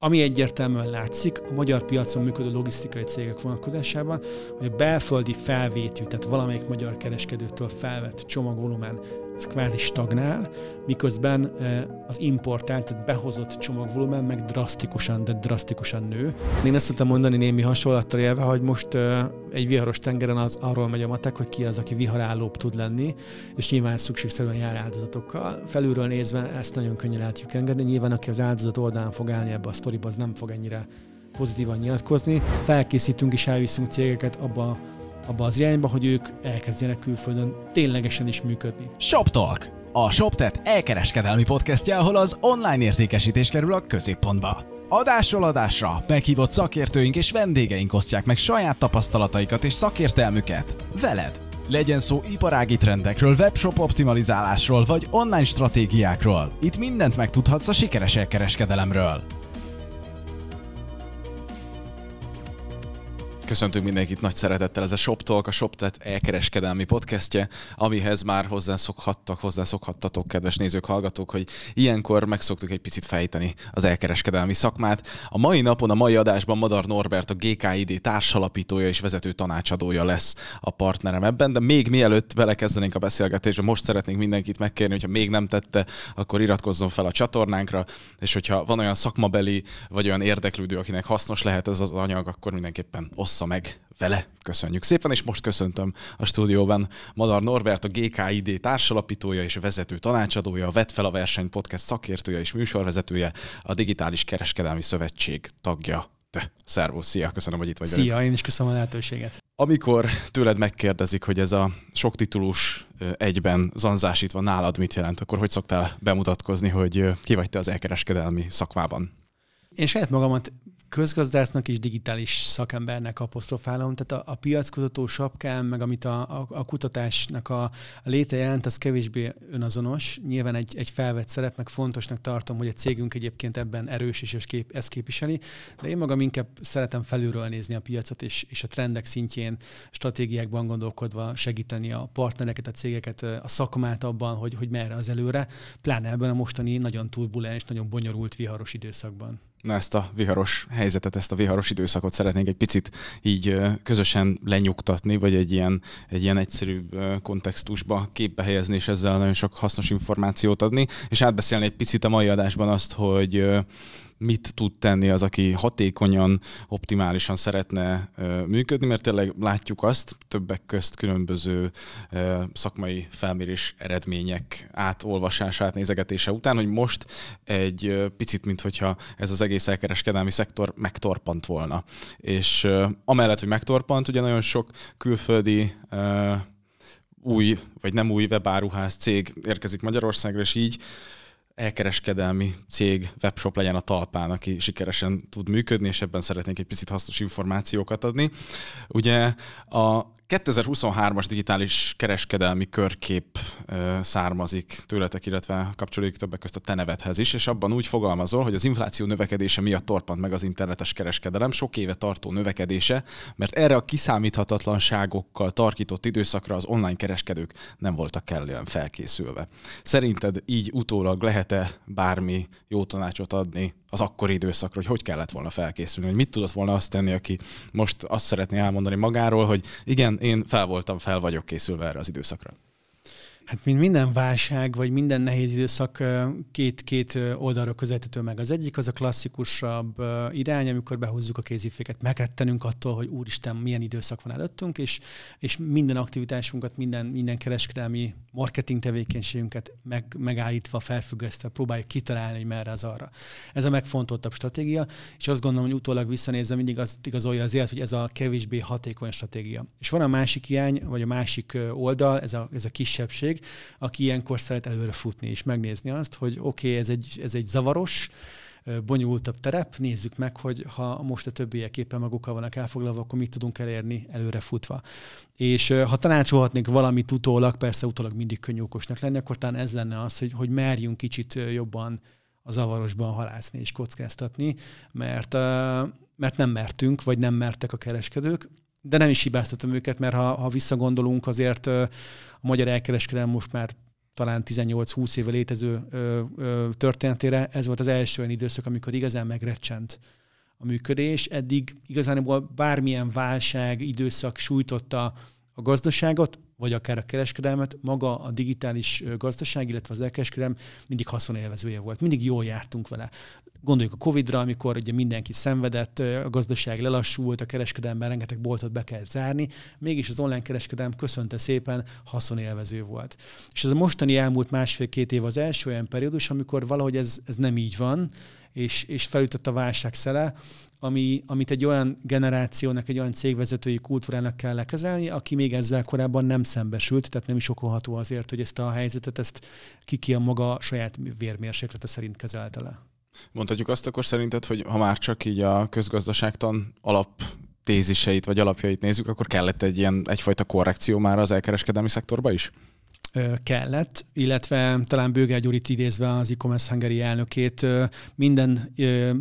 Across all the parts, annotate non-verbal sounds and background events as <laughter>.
Ami egyértelműen látszik, a magyar piacon működő logisztikai cégek vonatkozásában, hogy a belföldi felvétű, tehát valamelyik magyar kereskedőtől felvett csomagvolumen ez kvázi stagnál, miközben eh, az importált, behozott csomagvolumen meg drasztikusan, de drasztikusan nő. Én ezt tudtam mondani némi hasonlattal élve, hogy most eh, egy viharos tengeren az arról megy a matek, hogy ki az, aki viharállóbb tud lenni, és nyilván szükségszerűen jár áldozatokkal. Felülről nézve ezt nagyon könnyen el tudjuk engedni. Nyilván, aki az áldozat oldalán fog állni ebbe a sztoriba, az nem fog ennyire pozitívan nyilatkozni. Felkészítünk és elviszünk cégeket abba abba az irányba, hogy ők elkezdjenek külföldön ténylegesen is működni. ShopTalk, a ShopTet elkereskedelmi podcastja, ahol az online értékesítés kerül a középpontba. Adásról adásra meghívott szakértőink és vendégeink osztják meg saját tapasztalataikat és szakértelmüket veled. Legyen szó iparági trendekről, webshop optimalizálásról vagy online stratégiákról. Itt mindent megtudhatsz a sikeres elkereskedelemről. Köszöntünk mindenkit nagy szeretettel, ez a ShopTalk, a ShopTet elkereskedelmi podcastje, amihez már hozzászokhattak, hozzászokhattatok, kedves nézők, hallgatók, hogy ilyenkor megszoktuk egy picit fejteni az elkereskedelmi szakmát. A mai napon, a mai adásban Madar Norbert, a GKID társalapítója és vezető tanácsadója lesz a partnerem ebben, de még mielőtt belekezdenénk a beszélgetésbe, most szeretnénk mindenkit megkérni, hogyha még nem tette, akkor iratkozzon fel a csatornánkra, és hogyha van olyan szakmabeli vagy olyan érdeklődő, akinek hasznos lehet ez az anyag, akkor mindenképpen ossz ossza meg vele. Köszönjük szépen, és most köszöntöm a stúdióban Madar Norbert, a GKID társalapítója és vezető tanácsadója, a Vett fel a verseny podcast szakértője és műsorvezetője, a Digitális Kereskedelmi Szövetség tagja. Te, szervusz, szia, köszönöm, hogy itt vagy. Szia, velük. én is köszönöm a lehetőséget. Amikor tőled megkérdezik, hogy ez a sok titulus egyben zanzásítva nálad mit jelent, akkor hogy szoktál bemutatkozni, hogy ki vagy te az elkereskedelmi szakmában? Én saját magamat közgazdásznak és digitális szakembernek apostrofálom, tehát a, a piackutató sapkám, meg amit a, a, a kutatásnak a, a léte jelent, az kevésbé önazonos. Nyilván egy, egy felvett szerep, meg fontosnak tartom, hogy a cégünk egyébként ebben erős és kép, ezt képviseli, de én magam inkább szeretem felülről nézni a piacot, és, és a trendek szintjén stratégiákban gondolkodva segíteni a partnereket, a cégeket, a szakmát abban, hogy, hogy merre az előre, pláne ebben a mostani nagyon turbulens, nagyon bonyolult, viharos időszakban na ezt a viharos helyzetet, ezt a viharos időszakot szeretnénk egy picit így közösen lenyugtatni, vagy egy ilyen, egy ilyen egyszerűbb kontextusba képbe helyezni, és ezzel nagyon sok hasznos információt adni, és átbeszélni egy picit a mai adásban azt, hogy mit tud tenni az, aki hatékonyan, optimálisan szeretne működni, mert tényleg látjuk azt többek közt különböző szakmai felmérés eredmények átolvasását, nézegetése után, hogy most egy picit, mintha ez az egész elkereskedelmi szektor megtorpant volna. És amellett, hogy megtorpant, ugye nagyon sok külföldi új, vagy nem új webáruház cég érkezik Magyarországra, és így elkereskedelmi cég, webshop legyen a talpán, aki sikeresen tud működni, és ebben szeretnénk egy picit hasznos információkat adni. Ugye a 2023-as digitális kereskedelmi körkép származik tőletek, illetve kapcsolódik többek között a te nevedhez is, és abban úgy fogalmazol, hogy az infláció növekedése miatt torpant meg az internetes kereskedelem, sok éve tartó növekedése, mert erre a kiszámíthatatlanságokkal tarkított időszakra az online kereskedők nem voltak kellően felkészülve. Szerinted így utólag lehet-e bármi jó tanácsot adni az akkori időszakra, hogy hogy kellett volna felkészülni, hogy mit tudott volna azt tenni, aki most azt szeretné elmondani magáról, hogy igen, én fel voltam, fel vagyok készülve erre az időszakra. Hát mint minden válság, vagy minden nehéz időszak két, két oldalra közelíthető meg. Az egyik az a klasszikusabb irány, amikor behúzzuk a kéziféket, megrettenünk attól, hogy úristen, milyen időszak van előttünk, és, és minden aktivitásunkat, minden, minden kereskedelmi marketing tevékenységünket meg, megállítva, felfüggesztve próbáljuk kitalálni, hogy merre az arra. Ez a megfontoltabb stratégia, és azt gondolom, hogy utólag visszanézve mindig azt igazolja az élet, hogy ez a kevésbé hatékony stratégia. És van a másik irány, vagy a másik oldal, ez a, ez a kisebbség, aki ilyenkor szeret előre futni és megnézni azt, hogy oké, okay, ez, egy, ez egy zavaros, bonyolultabb terep, nézzük meg, hogy ha most a többiek éppen magukkal vannak elfoglalva, akkor mit tudunk elérni előre futva. És ha tanácsolhatnék valamit utólag, persze utólag mindig könnyű okosnak lenni, akkor talán ez lenne az, hogy, hogy merjünk kicsit jobban a zavarosban halászni és kockáztatni, mert, mert nem mertünk, vagy nem mertek a kereskedők, de nem is hibáztatom őket, mert ha, ha visszagondolunk, azért a magyar elkereskedelem most már talán 18-20 éve létező ö, ö, történetére, ez volt az első olyan időszak, amikor igazán megrecsent a működés. Eddig igazán bármilyen válság, időszak sújtotta a gazdaságot, vagy akár a kereskedelmet, maga a digitális gazdaság, illetve az elkereskedelem mindig haszonélvezője volt. Mindig jól jártunk vele. Gondoljuk a Covid-ra, amikor ugye mindenki szenvedett, a gazdaság lelassult, a kereskedelemben rengeteg boltot be kell zárni, mégis az online kereskedelem köszönte szépen haszonélvező volt. És ez a mostani elmúlt másfél-két év az első olyan periódus, amikor valahogy ez, ez nem így van, és, és felütött a válság szele, ami, amit egy olyan generációnak, egy olyan cégvezetői kultúrának kell lekezelni, aki még ezzel korábban nem szembesült, tehát nem is okolható azért, hogy ezt a helyzetet, ezt kiki a maga saját vérmérséklete szerint kezelte le. Mondhatjuk azt akkor szerinted, hogy ha már csak így a közgazdaságtan alap téziseit vagy alapjait nézzük, akkor kellett egy ilyen egyfajta korrekció már az elkereskedelmi szektorba is? Kellett, illetve talán Bőgel Gyurit idézve az e-commerce Hungary elnökét, minden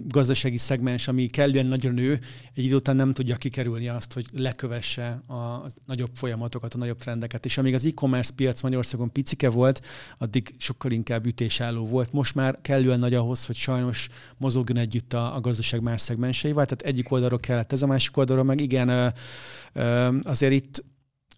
gazdasági szegmens, ami kellően nagyon nő, egy idő után nem tudja kikerülni azt, hogy lekövesse a nagyobb folyamatokat, a nagyobb trendeket. És amíg az e-commerce piac Magyarországon picike volt, addig sokkal inkább ütésálló volt. Most már kellően nagy ahhoz, hogy sajnos mozogjon együtt a, a gazdaság más szegmenseivel. Tehát egyik oldalról kellett ez, a másik oldalról meg igen, azért itt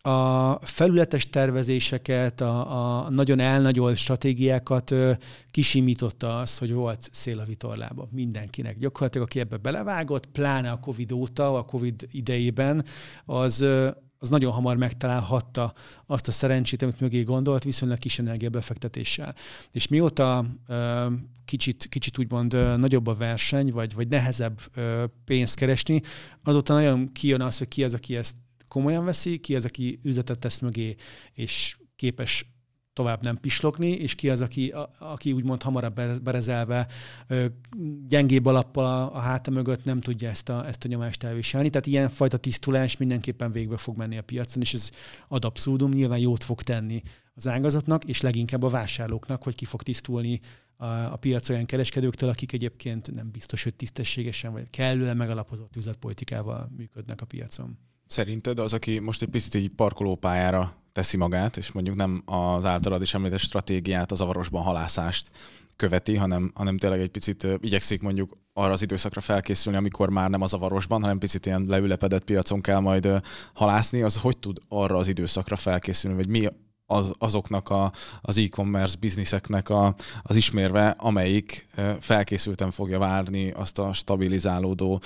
a felületes tervezéseket, a, a nagyon elnagyolt stratégiákat ö, kisimította az, hogy volt szél a vitorlába mindenkinek. Gyakorlatilag, aki ebbe belevágott, pláne a Covid óta, a Covid idejében, az, ö, az nagyon hamar megtalálhatta azt a szerencsét, amit mögé gondolt, viszonylag kis energiabefektetéssel. És mióta ö, kicsit, kicsit úgymond ö, nagyobb a verseny, vagy, vagy nehezebb ö, pénzt keresni, azóta nagyon kijön az, hogy ki az, aki ezt komolyan veszi, ki az, aki üzletet tesz mögé, és képes tovább nem pislogni, és ki az, aki, a, aki úgymond hamarabb berezelve, gyengébb alappal a, a háta mögött nem tudja ezt a, ezt a nyomást elviselni. Tehát ilyen fajta tisztulás mindenképpen végbe fog menni a piacon, és ez ad abszurdum, nyilván jót fog tenni az ágazatnak, és leginkább a vásárlóknak, hogy ki fog tisztulni a, a piac olyan kereskedőktől, akik egyébként nem biztos, hogy tisztességesen vagy kellően megalapozott üzletpolitikával működnek a piacon. Szerinted az, aki most egy picit egy parkolópályára teszi magát, és mondjuk nem az általad is említett stratégiát, az avarosban halászást követi, hanem, hanem tényleg egy picit igyekszik mondjuk arra az időszakra felkészülni, amikor már nem az avarosban, hanem picit ilyen leülepedett piacon kell majd halászni, az hogy tud arra az időszakra felkészülni, vagy mi az, azoknak a, az e-commerce bizniszeknek a, az ismérve, amelyik felkészülten fogja várni azt a stabilizálódó,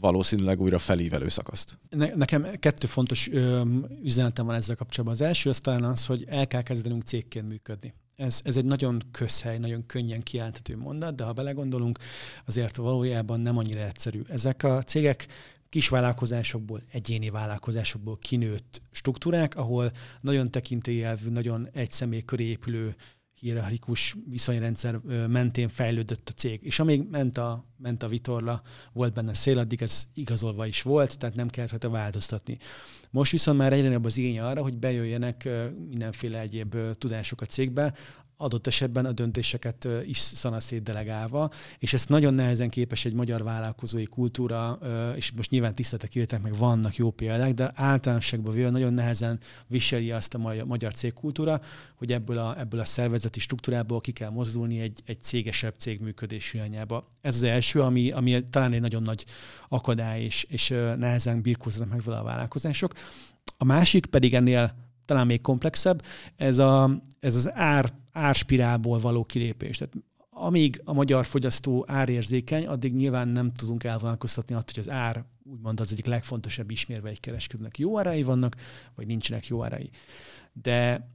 valószínűleg újra felívelő szakaszt. Ne, nekem kettő fontos ö, üzenetem van ezzel kapcsolatban. Az első az talán az, hogy el kell kezdenünk cégként működni. Ez, ez egy nagyon közhely, nagyon könnyen kijelenthető mondat, de ha belegondolunk, azért valójában nem annyira egyszerű. Ezek a cégek kis vállalkozásokból, egyéni vállalkozásokból kinőtt struktúrák, ahol nagyon tekintélyelvű, nagyon egy személy köré épülő hierarchikus viszonyrendszer mentén fejlődött a cég. És amíg ment a, ment a vitorla, volt benne szél, addig ez igazolva is volt, tehát nem kellett rajta változtatni. Most viszont már egyre nagyobb az igény arra, hogy bejöjjenek mindenféle egyéb tudások a cégbe, adott esetben a döntéseket is szanaszét delegálva, és ezt nagyon nehezen képes egy magyar vállalkozói kultúra, és most nyilván tiszteletek jöttek, meg vannak jó példák, de általánosságban véve nagyon nehezen viseli azt a magyar cégkultúra, hogy ebből a, ebből a szervezeti struktúrából ki kell mozdulni egy, egy cégesebb cégműködés irányába. Ez az első, ami, ami talán egy nagyon nagy akadály, és, és nehezen birkóznak meg vele a vállalkozások. A másik pedig ennél talán még komplexebb, ez, a, ez az ár, árspirálból való kilépés. Tehát amíg a magyar fogyasztó árérzékeny, addig nyilván nem tudunk elvonalkoztatni attól, hogy az ár úgymond az egyik legfontosabb ismérve egy kereskedőnek. Jó árai vannak, vagy nincsenek jó árai. De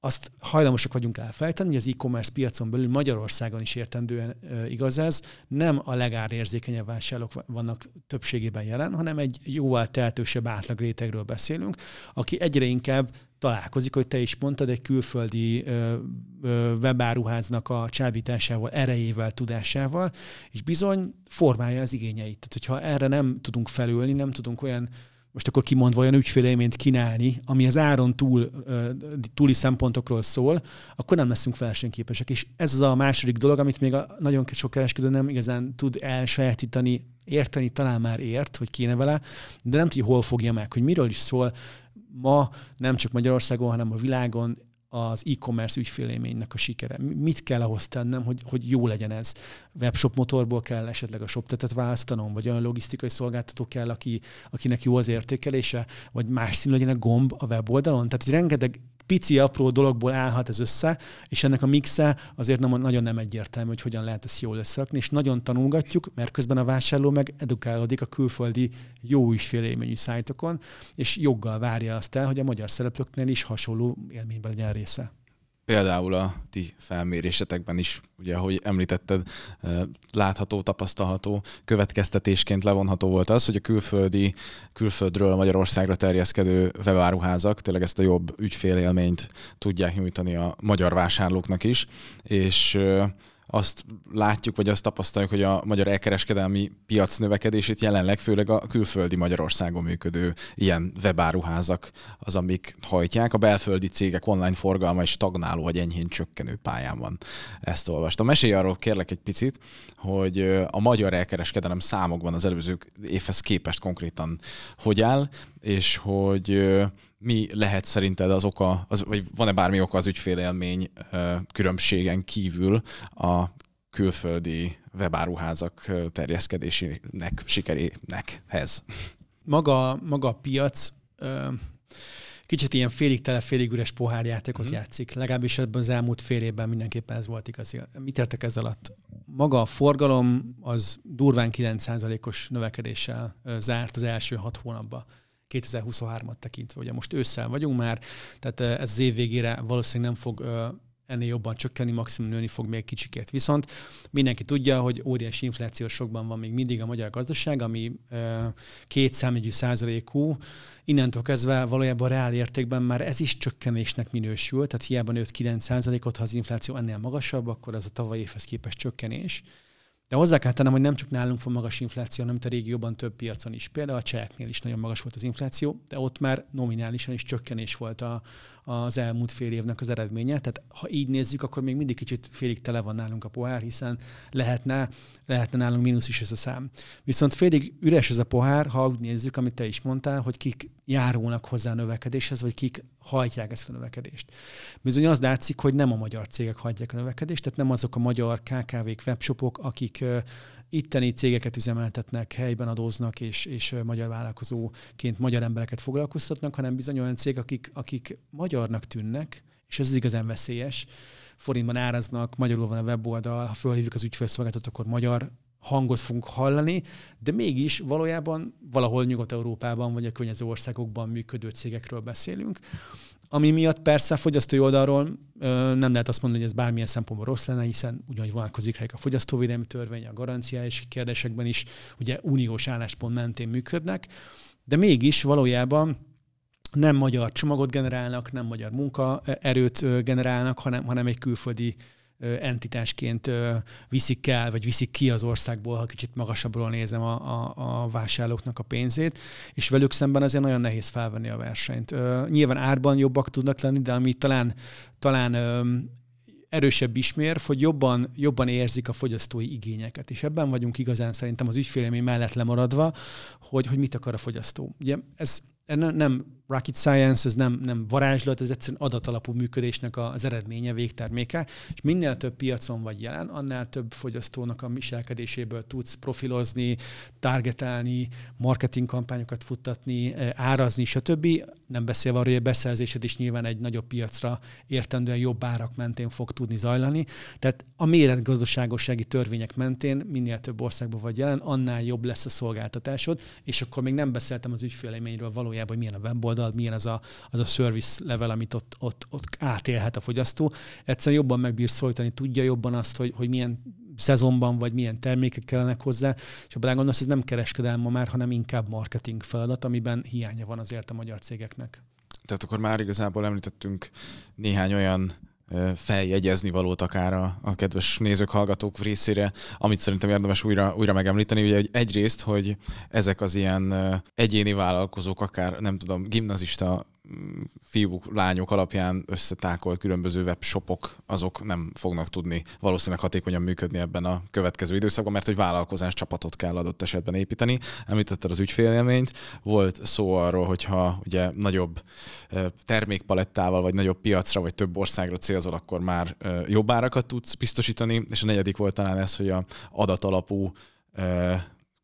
azt hajlamosak vagyunk elfelejteni, hogy az e-commerce piacon belül Magyarországon is értendően igaz ez, nem a legárérzékenyebb vásárlók vannak többségében jelen, hanem egy jóval tehetősebb átlag rétegről beszélünk, aki egyre inkább találkozik, hogy te is mondtad, egy külföldi ö, ö, webáruháznak a csábításával, erejével, tudásával, és bizony formálja az igényeit. Tehát, hogyha erre nem tudunk felülni, nem tudunk olyan most akkor kimondva olyan ügyfélélményt kínálni, ami az áron túl, túli szempontokról szól, akkor nem leszünk versenyképesek. És ez az a második dolog, amit még a nagyon sok kereskedő nem igazán tud elsajátítani, érteni, talán már ért, hogy kéne vele, de nem tudja, hol fogja meg, hogy miről is szól ma nem csak Magyarországon, hanem a világon az e-commerce ügyfélélménynek a sikere? Mit kell ahhoz tennem, hogy, hogy jó legyen ez? Webshop motorból kell esetleg a shoptetet választanom, vagy olyan logisztikai szolgáltató kell, aki, akinek jó az értékelése, vagy más színű legyen a gomb a weboldalon? Tehát, hogy rengeteg pici, apró dologból állhat ez össze, és ennek a mixe azért nem, nagyon nem egyértelmű, hogy hogyan lehet ezt jól összerakni, és nagyon tanulgatjuk, mert közben a vásárló meg edukálódik a külföldi jó ügyfélélményű szájtokon, és joggal várja azt el, hogy a magyar szereplőknél is hasonló élményben legyen része például a ti felmérésetekben is, ugye, ahogy említetted, látható, tapasztalható, következtetésként levonható volt az, hogy a külföldi, külföldről Magyarországra terjeszkedő webáruházak tényleg ezt a jobb ügyfélélményt tudják nyújtani a magyar vásárlóknak is, és azt látjuk, vagy azt tapasztaljuk, hogy a magyar elkereskedelmi piac növekedését jelenleg főleg a külföldi Magyarországon működő ilyen webáruházak az, amik hajtják. A belföldi cégek online forgalma is stagnáló vagy enyhén csökkenő pályán van. Ezt olvastam. Mesélj arról kérlek egy picit, hogy a magyar elkereskedelem számokban az előző évhez képest konkrétan hogy áll, és hogy mi lehet szerinted az oka, az, vagy van-e bármi oka az ügyfélélmény különbségen kívül a külföldi webáruházak terjeszkedésének, sikerének hez? Maga, maga a piac kicsit ilyen félig tele, félig üres pohárjátékot mm. játszik. Legalábbis ebben az elmúlt fél évben mindenképpen ez volt igazi. Mit értek ez alatt? Maga a forgalom az durván 9%-os növekedéssel zárt az első hat hónapban. 2023-at tekintve. Ugye most ősszel vagyunk már, tehát ez az év végére valószínűleg nem fog ennél jobban csökkenni, maximum nőni fog még kicsikét. Viszont mindenki tudja, hogy óriási inflációs sokban van még mindig a magyar gazdaság, ami két számjegyű százalékú, innentől kezdve valójában reál értékben már ez is csökkenésnek minősül, tehát hiába nőtt 9 százalékot, ha az infláció ennél magasabb, akkor az a tavalyi évhez képest csökkenés. De hozzá kell tennem, hogy nem csak nálunk van magas infláció, hanem a régióban több piacon is. Például a cseheknél is nagyon magas volt az infláció, de ott már nominálisan is csökkenés volt a, az elmúlt fél évnek az eredménye. Tehát ha így nézzük, akkor még mindig kicsit félig tele van nálunk a pohár, hiszen lehetne, lehetne nálunk mínusz is ez a szám. Viszont félig üres ez a pohár, ha úgy nézzük, amit te is mondtál, hogy kik járulnak hozzá a növekedéshez, vagy kik hajtják ezt a növekedést. Bizony az látszik, hogy nem a magyar cégek hajtják a növekedést, tehát nem azok a magyar KKV-k, webshopok, akik itteni cégeket üzemeltetnek, helyben adóznak, és, és magyar vállalkozóként magyar embereket foglalkoztatnak, hanem bizony olyan cég, akik, akik magyarnak tűnnek, és ez az igazán veszélyes. Forintban áraznak, magyarul van a weboldal, ha fölhívjuk az ügyfélszolgáltatót, akkor magyar hangot fogunk hallani, de mégis valójában valahol Nyugat-Európában vagy a környező országokban működő cégekről beszélünk. Ami miatt persze a fogyasztói oldalról nem lehet azt mondani, hogy ez bármilyen szempontból rossz lenne, hiszen ugyanúgy vonatkozik a fogyasztóvédelmi törvény, a garanciális kérdésekben is, ugye uniós álláspont mentén működnek, de mégis valójában nem magyar csomagot generálnak, nem magyar munkaerőt generálnak, hanem, hanem egy külföldi entitásként viszik el, vagy viszik ki az országból, ha kicsit magasabbról nézem a, a, a vásárlóknak a pénzét, és velük szemben azért nagyon nehéz felvenni a versenyt. Nyilván árban jobbak tudnak lenni, de ami talán, talán erősebb ismér, hogy jobban, jobban érzik a fogyasztói igényeket. És ebben vagyunk igazán szerintem az ügyfélemény mellett lemaradva, hogy, hogy mit akar a fogyasztó. Ugye ez nem, nem rocket science, ez nem, nem varázslat, ez egyszerűen adatalapú működésnek az eredménye, végterméke, és minél több piacon vagy jelen, annál több fogyasztónak a viselkedéséből tudsz profilozni, targetálni, marketing kampányokat futtatni, eh, árazni, stb. Nem beszélve arról, hogy a beszerzésed is nyilván egy nagyobb piacra értendően jobb árak mentén fog tudni zajlani. Tehát a méretgazdaságossági törvények mentén minél több országban vagy jelen, annál jobb lesz a szolgáltatásod, és akkor még nem beszéltem az ügyféleményről valójában, hogy milyen a weboldal, milyen az a, az a service level, amit ott, ott, ott átélhet a fogyasztó. Egyszerűen jobban megbír szólítani, tudja jobban azt, hogy, hogy milyen szezonban, vagy milyen termékek kellenek hozzá, és abban gondolsz, ez nem kereskedelma már, hanem inkább marketing feladat, amiben hiánya van azért a magyar cégeknek. Tehát akkor már igazából említettünk néhány olyan feljegyezni valót akár a, a kedves nézők, hallgatók részére, amit szerintem érdemes újra, újra megemlíteni. Ugye egyrészt, hogy ezek az ilyen egyéni vállalkozók, akár nem tudom, gimnazista fiúk, lányok alapján összetákolt különböző webshopok, azok nem fognak tudni valószínűleg hatékonyan működni ebben a következő időszakban, mert hogy vállalkozás csapatot kell adott esetben építeni. Említetted az ügyfélélményt, volt szó arról, hogyha ugye nagyobb termékpalettával, vagy nagyobb piacra, vagy több országra célzol, akkor már jobb árakat tudsz biztosítani, és a negyedik volt talán ez, hogy a adatalapú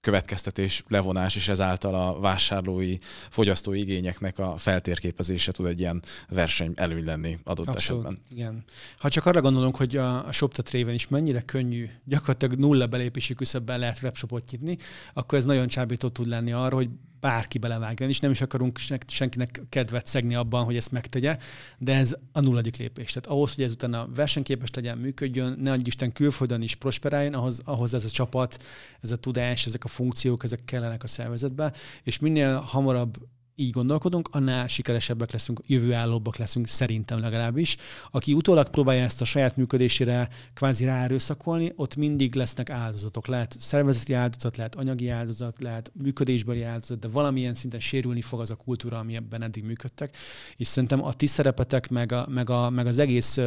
következtetés, levonás, és ezáltal a vásárlói, fogyasztói igényeknek a feltérképezése tud egy ilyen verseny előny lenni adott Abszolút, esetben. Igen. Ha csak arra gondolunk, hogy a, a ShopTet réven is mennyire könnyű, gyakorlatilag nulla belépési küszöbben lehet webshopot nyitni, akkor ez nagyon csábító tud lenni arra, hogy bárki belevágjon, és nem is akarunk senkinek kedvet szegni abban, hogy ezt megtegye, de ez a nulladik lépés. Tehát ahhoz, hogy ez utána versenyképes legyen, működjön, ne adj Isten külföldön is prosperáljon, ahhoz, ahhoz ez a csapat, ez a tudás, ezek a funkciók, ezek kellenek a szervezetbe, és minél hamarabb így gondolkodunk, annál sikeresebbek leszünk, jövőállóbbak leszünk, szerintem legalábbis. Aki utólag próbálja ezt a saját működésére kvázi ráerőszakolni, ott mindig lesznek áldozatok. Lehet szervezeti áldozat, lehet anyagi áldozat, lehet működésbeli áldozat, de valamilyen szinten sérülni fog az a kultúra, ami ebben eddig működtek. És szerintem a ti szerepetek, meg, a, meg, a, meg az egész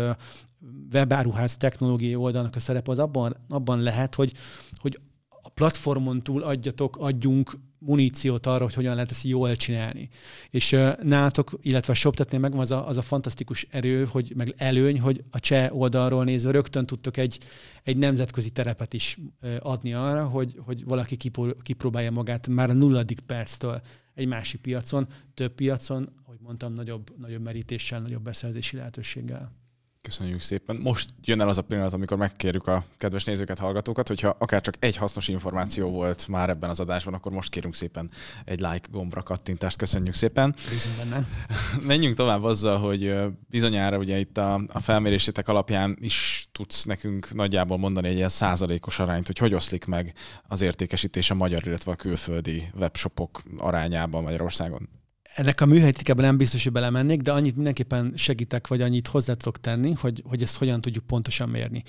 webáruház technológiai oldalnak a szerepe az abban, abban lehet, hogy, hogy a platformon túl adjatok, adjunk muníciót arra, hogy hogyan lehet ezt jól csinálni. És uh, nálatok, illetve a ShopTetnél megvan az a, az a fantasztikus erő, hogy meg előny, hogy a cseh oldalról nézve rögtön tudtok egy, egy nemzetközi terepet is uh, adni arra, hogy, hogy valaki kipor, kipróbálja magát már a nulladik perctől egy másik piacon, több piacon, ahogy mondtam, nagyobb, nagyobb merítéssel, nagyobb beszerzési lehetőséggel. Köszönjük szépen. Most jön el az a pillanat, amikor megkérjük a kedves nézőket, hallgatókat, hogyha akár csak egy hasznos információ volt már ebben az adásban, akkor most kérünk szépen egy like gombra kattintást. Köszönjük szépen. benne. <laughs> Menjünk tovább azzal, hogy bizonyára ugye itt a, a felmérésétek alapján is tudsz nekünk nagyjából mondani egy ilyen százalékos arányt, hogy hogy oszlik meg az értékesítés a magyar, illetve a külföldi webshopok arányában Magyarországon ennek a műhelytikában nem biztos, hogy belemennék, de annyit mindenképpen segítek, vagy annyit hozzá tudok tenni, hogy, hogy ezt hogyan tudjuk pontosan mérni.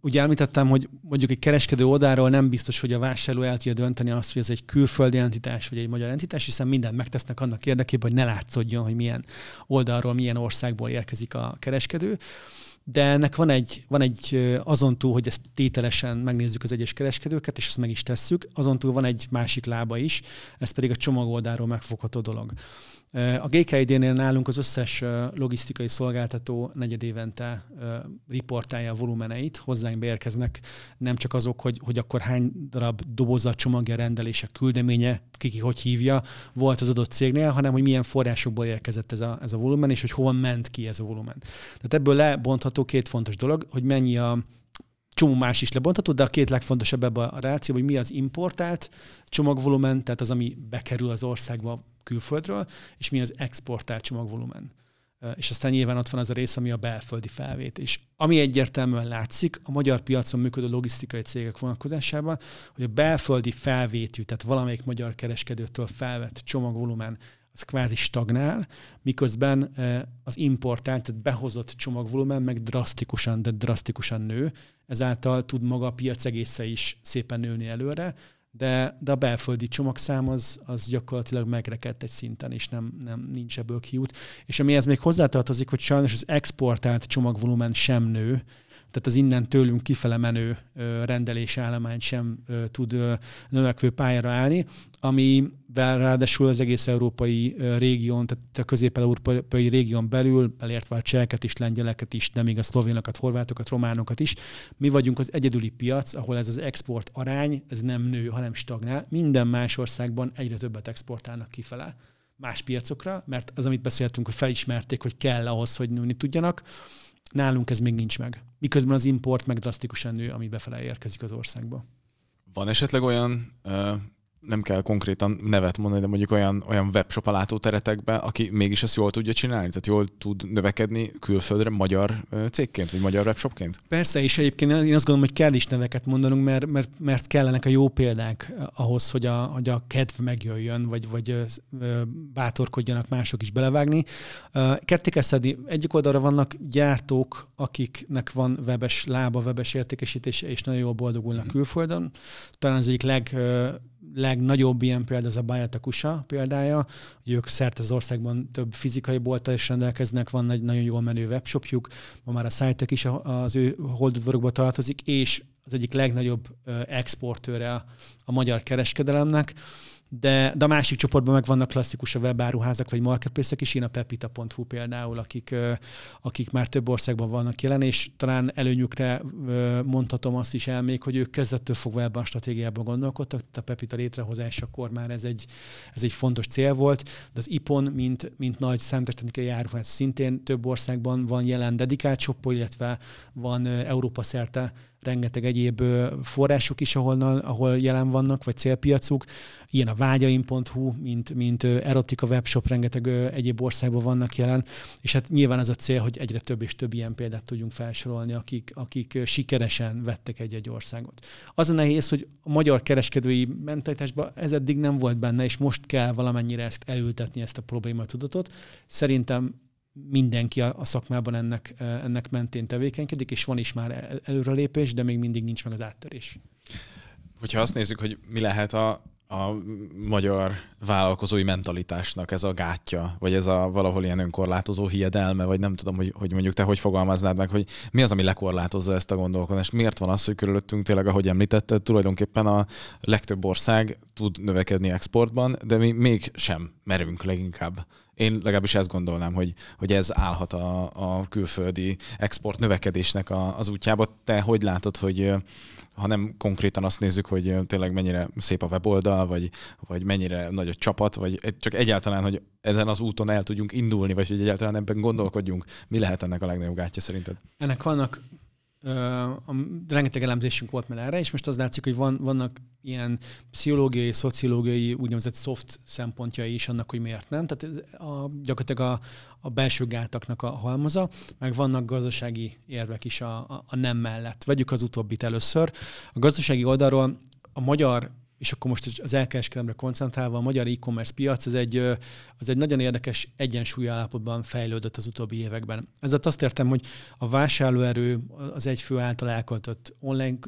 ugye említettem, hogy mondjuk egy kereskedő oldalról nem biztos, hogy a vásárló el tudja dönteni azt, hogy ez egy külföldi entitás, vagy egy magyar entitás, hiszen mindent megtesznek annak érdekében, hogy ne látszódjon, hogy milyen oldalról, milyen országból érkezik a kereskedő de ennek van egy, van egy azon túl, hogy ezt tételesen megnézzük az egyes kereskedőket, és ezt meg is tesszük, azon túl van egy másik lába is, ez pedig a csomagoldáról megfogható dolog. A GKID-nél nálunk az összes logisztikai szolgáltató negyedévente riportálja a volumeneit, hozzánk beérkeznek nem csak azok, hogy, hogy akkor hány darab doboza, csomagja, rendelése, küldeménye, kiki hogy hívja, volt az adott cégnél, hanem hogy milyen forrásokból érkezett ez a, ez a volumen, és hogy hova ment ki ez a volumen. Tehát ebből lebontható két fontos dolog, hogy mennyi a, csomó más is lebontható, de a két legfontosabb ebben a ráció, hogy mi az importált csomagvolumen, tehát az, ami bekerül az országba külföldről, és mi az exportált csomagvolumen. És aztán nyilván ott van az a rész, ami a belföldi felvétés. Ami egyértelműen látszik a magyar piacon működő logisztikai cégek vonatkozásában, hogy a belföldi felvétű, tehát valamelyik magyar kereskedőtől felvett csomagvolumen az kvázi stagnál, miközben az importált, tehát behozott csomagvolumen meg drasztikusan, de drasztikusan nő, ezáltal tud maga a piac egésze is szépen nőni előre, de, de a belföldi csomagszám az, az gyakorlatilag megrekedt egy szinten, és nem, nem nincs ebből kiút. És amihez még hozzátartozik, hogy sajnos az exportált csomagvolumen sem nő, tehát az innen tőlünk kifele menő rendelés állomány sem tud növekvő pályára állni, amivel ráadásul az egész európai régión, tehát a közép-európai régión belül, elértve a cseheket is, lengyeleket is, de még a szlovénokat, horvátokat, románokat is, mi vagyunk az egyedüli piac, ahol ez az export arány, ez nem nő, hanem stagnál. Minden más országban egyre többet exportálnak kifele más piacokra, mert az, amit beszéltünk, hogy felismerték, hogy kell ahhoz, hogy nőni tudjanak, Nálunk ez még nincs meg. Miközben az import meg drasztikusan nő, ami befele érkezik az országba. Van esetleg olyan nem kell konkrétan nevet mondani, de mondjuk olyan, olyan webshop teretekbe, aki mégis ezt jól tudja csinálni, tehát jól tud növekedni külföldre magyar cégként, vagy magyar webshopként? Persze, és egyébként én azt gondolom, hogy kell is neveket mondanunk, mert, mert, mert kellenek a jó példák ahhoz, hogy a, hogy a kedv megjöjjön, vagy, vagy bátorkodjanak mások is belevágni. Ketté kell szedni. Egyik oldalra vannak gyártók, akiknek van webes lába, webes értékesítése, és nagyon jól boldogulnak hmm. külföldön. Talán az egyik leg legnagyobb ilyen példa az a Bayatakusa példája, hogy ők szerte az országban több fizikai bolttal is rendelkeznek, van egy nagyon jól menő webshopjuk, ma már a Szájtek is az ő holdudvarokba tartozik, és az egyik legnagyobb exportőre a magyar kereskedelemnek de, de a másik csoportban meg vannak klasszikus a webáruházak vagy marketplace is, én a pepita.hu például, akik, akik már több országban vannak jelen, és talán előnyükre mondhatom azt is el még, hogy ők kezdettől fogva ebben a stratégiában gondolkodtak, a Pepita létrehozásakor már ez egy, ez egy fontos cél volt, de az IPON, mint, mint nagy számítástechnikai áruház szintén több országban van jelen dedikált shopol, illetve van Európa szerte rengeteg egyéb források is, ahol, ahol jelen vannak, vagy célpiacuk. Ilyen a vágyaim.hu, mint, mint erotika webshop, rengeteg egyéb országban vannak jelen, és hát nyilván az a cél, hogy egyre több és több ilyen példát tudjunk felsorolni, akik, akik sikeresen vettek egy-egy országot. Az a nehéz, hogy a magyar kereskedői mentalitásban ez eddig nem volt benne, és most kell valamennyire ezt elültetni, ezt a problématudatot. Szerintem mindenki a, szakmában ennek, ennek mentén tevékenykedik, és van is már előrelépés, de még mindig nincs meg az áttörés. Hogyha azt nézzük, hogy mi lehet a, a magyar vállalkozói mentalitásnak ez a gátja, vagy ez a valahol ilyen önkorlátozó hiedelme, vagy nem tudom, hogy, hogy mondjuk te hogy fogalmaznád meg, hogy mi az, ami lekorlátozza ezt a gondolkodást. Miért van az, hogy körülöttünk tényleg, ahogy említetted, tulajdonképpen a legtöbb ország tud növekedni exportban, de mi még sem merünk leginkább én legalábbis ezt gondolnám, hogy, hogy ez állhat a, a külföldi export növekedésnek a, az útjába. Te hogy látod, hogy ha nem konkrétan azt nézzük, hogy tényleg mennyire szép a weboldal, vagy, vagy mennyire nagy a csapat, vagy csak egyáltalán, hogy ezen az úton el tudjunk indulni, vagy hogy egyáltalán ebben gondolkodjunk, mi lehet ennek a legnagyobb gátja szerinted? Ennek vannak a, rengeteg elemzésünk volt már erre, és most az látszik, hogy van, vannak ilyen pszichológiai, szociológiai, úgynevezett soft szempontjai is annak, hogy miért nem. Tehát a, gyakorlatilag a, a belső gátaknak a halmaza, meg vannak gazdasági érvek is a, a, a nem mellett. Vegyük az utóbbit először. A gazdasági oldalról a magyar és akkor most az elkereskedelemre koncentrálva a magyar e-commerce piac, az egy, az egy nagyon érdekes egyensúly állapotban fejlődött az utóbbi években. Ezzel azt értem, hogy a vásárlóerő az egy fő által elköltött online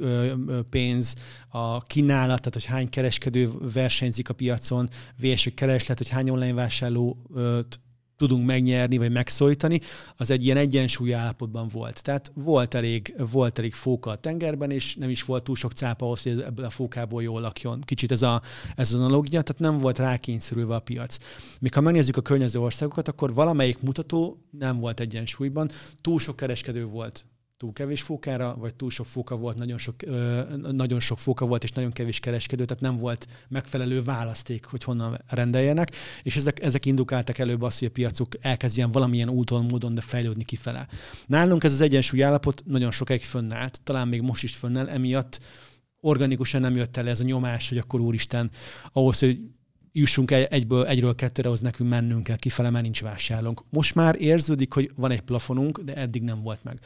pénz, a kínálat, tehát hogy hány kereskedő versenyzik a piacon, vs. kereslet, hogy hány online vásárlót tudunk megnyerni, vagy megszólítani, az egy ilyen egyensúly állapotban volt. Tehát volt elég, volt elég fóka a tengerben, és nem is volt túl sok cápa ahhoz, hogy ebből a fókából jól lakjon. Kicsit ez, a, ez az analogia, tehát nem volt rákényszerülve a piac. Míg ha megnézzük a környező országokat, akkor valamelyik mutató nem volt egyensúlyban, túl sok kereskedő volt túl kevés fókára, vagy túl sok fóka volt, nagyon sok, ö, nagyon sok fóka volt, és nagyon kevés kereskedő, tehát nem volt megfelelő választék, hogy honnan rendeljenek, és ezek, ezek indukáltak előbb azt, hogy a piacok elkezdjen valamilyen úton, módon, de fejlődni kifele. Nálunk ez az egyensúly állapot nagyon sokáig fönnállt, talán még most is fönnel, emiatt organikusan nem jött el ez a nyomás, hogy akkor úristen, ahhoz, hogy jussunk egyből, egyről kettőre, az nekünk mennünk kell kifele, mert nincs vásárlónk. Most már érződik, hogy van egy plafonunk, de eddig nem volt meg.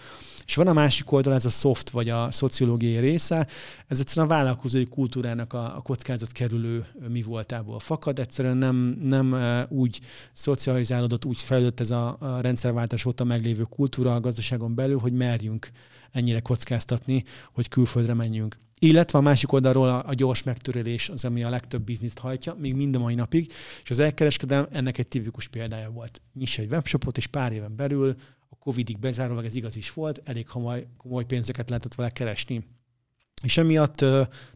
És van a másik oldal, ez a soft vagy a szociológiai része, ez egyszerűen a vállalkozói kultúrának a, a kockázat kerülő mi voltából fakad, egyszerűen nem, nem úgy szocializálódott, úgy fejlődött ez a, a rendszerváltás óta meglévő kultúra a gazdaságon belül, hogy merjünk ennyire kockáztatni, hogy külföldre menjünk. Illetve a másik oldalról a, a gyors megtörölés az, ami a legtöbb bizniszt hajtja, még mind a mai napig, és az elkereskedelem ennek egy tipikus példája volt. Nyiss egy webshopot, és pár éven belül a Covid-ig bezárólag ez igaz is volt, elég hamar komoly pénzeket lehetett vele keresni. És emiatt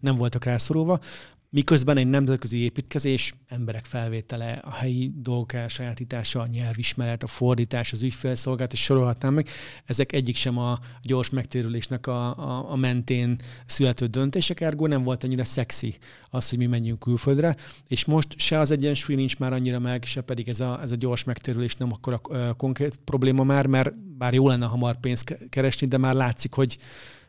nem voltak rászorulva. Miközben egy nemzetközi építkezés, emberek felvétele, a helyi dolgok elsajátítása, a nyelvismeret, a fordítás, az ügyfélszolgálat, és sorolhatnám meg, ezek egyik sem a gyors megtérülésnek a, a, a mentén születő döntések, ergo nem volt annyira szexi az, hogy mi menjünk külföldre, és most se az egyensúly nincs már annyira meg, se pedig ez a, ez a gyors megtérülés nem akkor a konkrét probléma már, mert bár jó lenne hamar pénzt keresni, de már látszik, hogy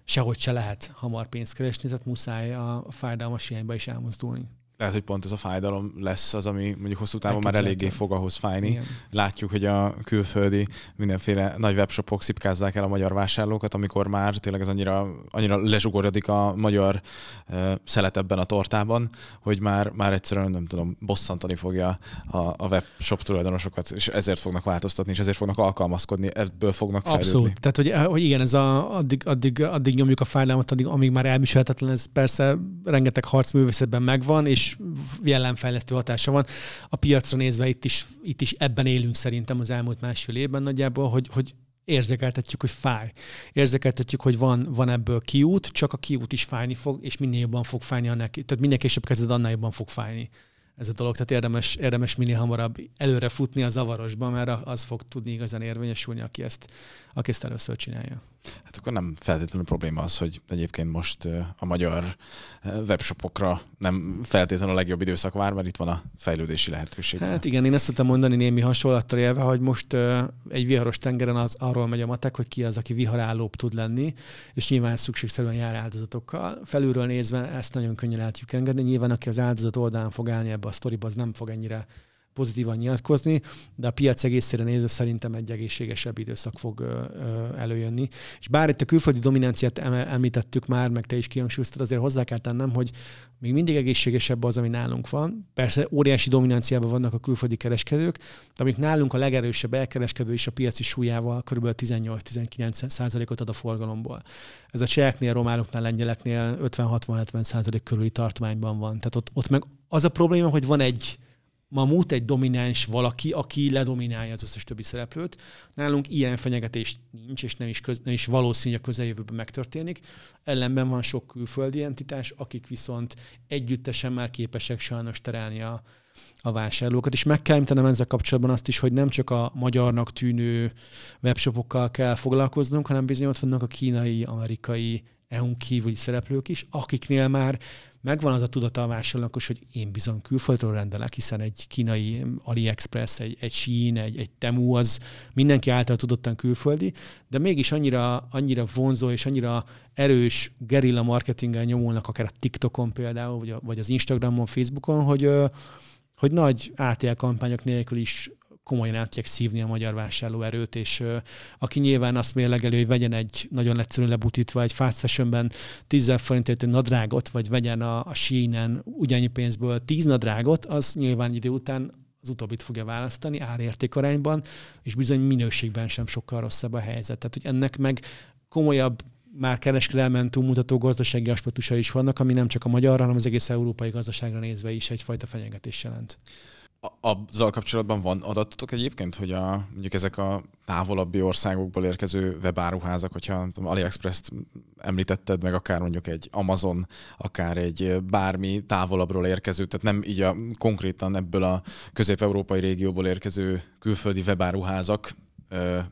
sehogy se lehet hamar pénzt keresni, tehát muszáj a fájdalmas irányba is elmozdulni lehet, hogy pont ez a fájdalom lesz az, ami mondjuk hosszú távon már eléggé fog ahhoz fájni. Igen. Látjuk, hogy a külföldi mindenféle nagy webshopok szipkázzák el a magyar vásárlókat, amikor már tényleg ez annyira, annyira lezsugorodik a magyar uh, szelet ebben a tortában, hogy már, már egyszerűen nem tudom, bosszantani fogja a, a webshop tulajdonosokat, és ezért fognak változtatni, és ezért fognak alkalmazkodni, ebből fognak fejlődni. Abszolút. Tehát, hogy, hogy igen, ez a, addig, addig, addig nyomjuk a fájdalmat, addig, amíg már elviselhetetlen, ez persze rengeteg harcművészetben megvan, és is jellemfejlesztő hatása van. A piacra nézve itt is, itt is ebben élünk szerintem az elmúlt másfél évben nagyjából, hogy, hogy érzékeltetjük, hogy fáj. Érzékeltetjük, hogy van, van ebből kiút, csak a kiút is fájni fog, és minél jobban fog fájni annak. Tehát minél később kezded, annál jobban fog fájni ez a dolog. Tehát érdemes, érdemes minél hamarabb előre futni a zavarosban, mert az fog tudni igazán érvényesülni, aki ezt, aki ezt először csinálja. Hát akkor nem feltétlenül probléma az, hogy egyébként most a magyar webshopokra nem feltétlenül a legjobb időszak vár, mert itt van a fejlődési lehetőség. Hát igen, én ezt tudtam mondani némi hasonlattal élve, hogy most egy viharos tengeren az arról megy a matek, hogy ki az, aki viharállóbb tud lenni, és nyilván szükségszerűen jár áldozatokkal. Felülről nézve ezt nagyon könnyen el tudjuk engedni. Nyilván, aki az áldozat oldalán fog állni ebbe a sztoriba, az nem fog ennyire pozitívan nyilatkozni, de a piac egészére nézve szerintem egy egészségesebb időszak fog előjönni. És bár itt a külföldi dominanciát említettük már, meg te is kihangsúlyoztad, azért hozzá kell tennem, hogy még mindig egészségesebb az, ami nálunk van. Persze óriási dominanciában vannak a külföldi kereskedők, de amik nálunk a legerősebb elkereskedő is a piaci súlyával kb. 18-19 százalékot ad a forgalomból. Ez a cseheknél, románoknál, lengyeleknél 50-60-70 százalék körüli tartományban van. Tehát ott, ott meg az a probléma, hogy van egy mamut, egy domináns valaki, aki ledominálja az összes többi szereplőt. Nálunk ilyen fenyegetés nincs, és nem is, köz, nem is valószínű, hogy a közeljövőben megtörténik. Ellenben van sok külföldi entitás, akik viszont együttesen már képesek sajnos terelni a, a vásárlókat. És meg kell említenem ezzel kapcsolatban azt is, hogy nem csak a magyarnak tűnő webshopokkal kell foglalkoznunk, hanem bizony ott vannak a kínai, amerikai, EU-n kívüli szereplők is, akiknél már megvan az a tudata a vásárlónak, hogy én bizony külföldről rendelek, hiszen egy kínai AliExpress, egy, egy Shein, egy, egy Temu, az mindenki által tudottan külföldi, de mégis annyira, annyira vonzó és annyira erős gerilla marketinggel nyomulnak, akár a TikTokon például, vagy, a, vagy az Instagramon, Facebookon, hogy, hogy nagy ATL kampányok nélkül is komolyan át tudják szívni a magyar vásárlóerőt, és aki nyilván azt mérlegeli, hogy vegyen egy nagyon egyszerűen lebutítva egy fast fashionben 10 forintért egy nadrágot, vagy vegyen a, a Shein-en ugyannyi pénzből 10 nadrágot, az nyilván idő után az utóbbit fogja választani árértékarányban, és bizony minőségben sem sokkal rosszabb a helyzet. Tehát, hogy ennek meg komolyabb már kereskedelmen túlmutató gazdasági aspektusai is vannak, ami nem csak a magyar, hanem az egész európai gazdaságra nézve is egyfajta fenyegetés jelent. Azzal kapcsolatban van adatotok egyébként, hogy a, mondjuk ezek a távolabbi országokból érkező webáruházak, hogyha AliExpress-t említetted, meg akár mondjuk egy Amazon, akár egy bármi távolabbról érkező, tehát nem így a konkrétan ebből a közép-európai régióból érkező külföldi webáruházak,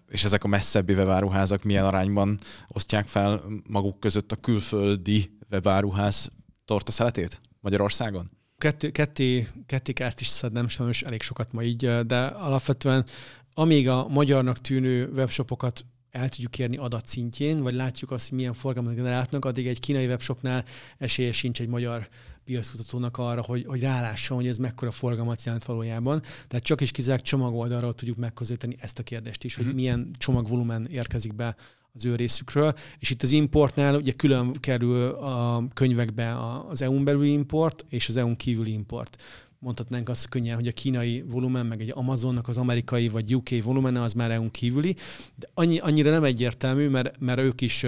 és ezek a messzebbi webáruházak milyen arányban osztják fel maguk között a külföldi webáruház tortaszeletét Magyarországon? Ketté, ketté, ketté kell ezt is szednem, sajnos elég sokat ma így, de alapvetően amíg a magyarnak tűnő webshopokat el tudjuk érni adatszintjén, vagy látjuk azt, hogy milyen forgalmat generálhatnak, addig egy kínai webshopnál esélye sincs egy magyar piackutatónak arra, hogy, hogy rálásson, hogy ez mekkora forgalmat jelent valójában. Tehát csak is kizárt csomagoldalról tudjuk megközelíteni ezt a kérdést is, hogy mm-hmm. milyen csomagvolumen érkezik be az ő részükről. És itt az importnál ugye külön kerül a könyvekbe az EU-n belüli import és az EU-n kívüli import. Mondhatnánk azt könnyen, hogy a kínai volumen, meg egy Amazonnak az amerikai vagy UK volumen az már EU-n kívüli, de annyi, annyira nem egyértelmű, mert, mert ők is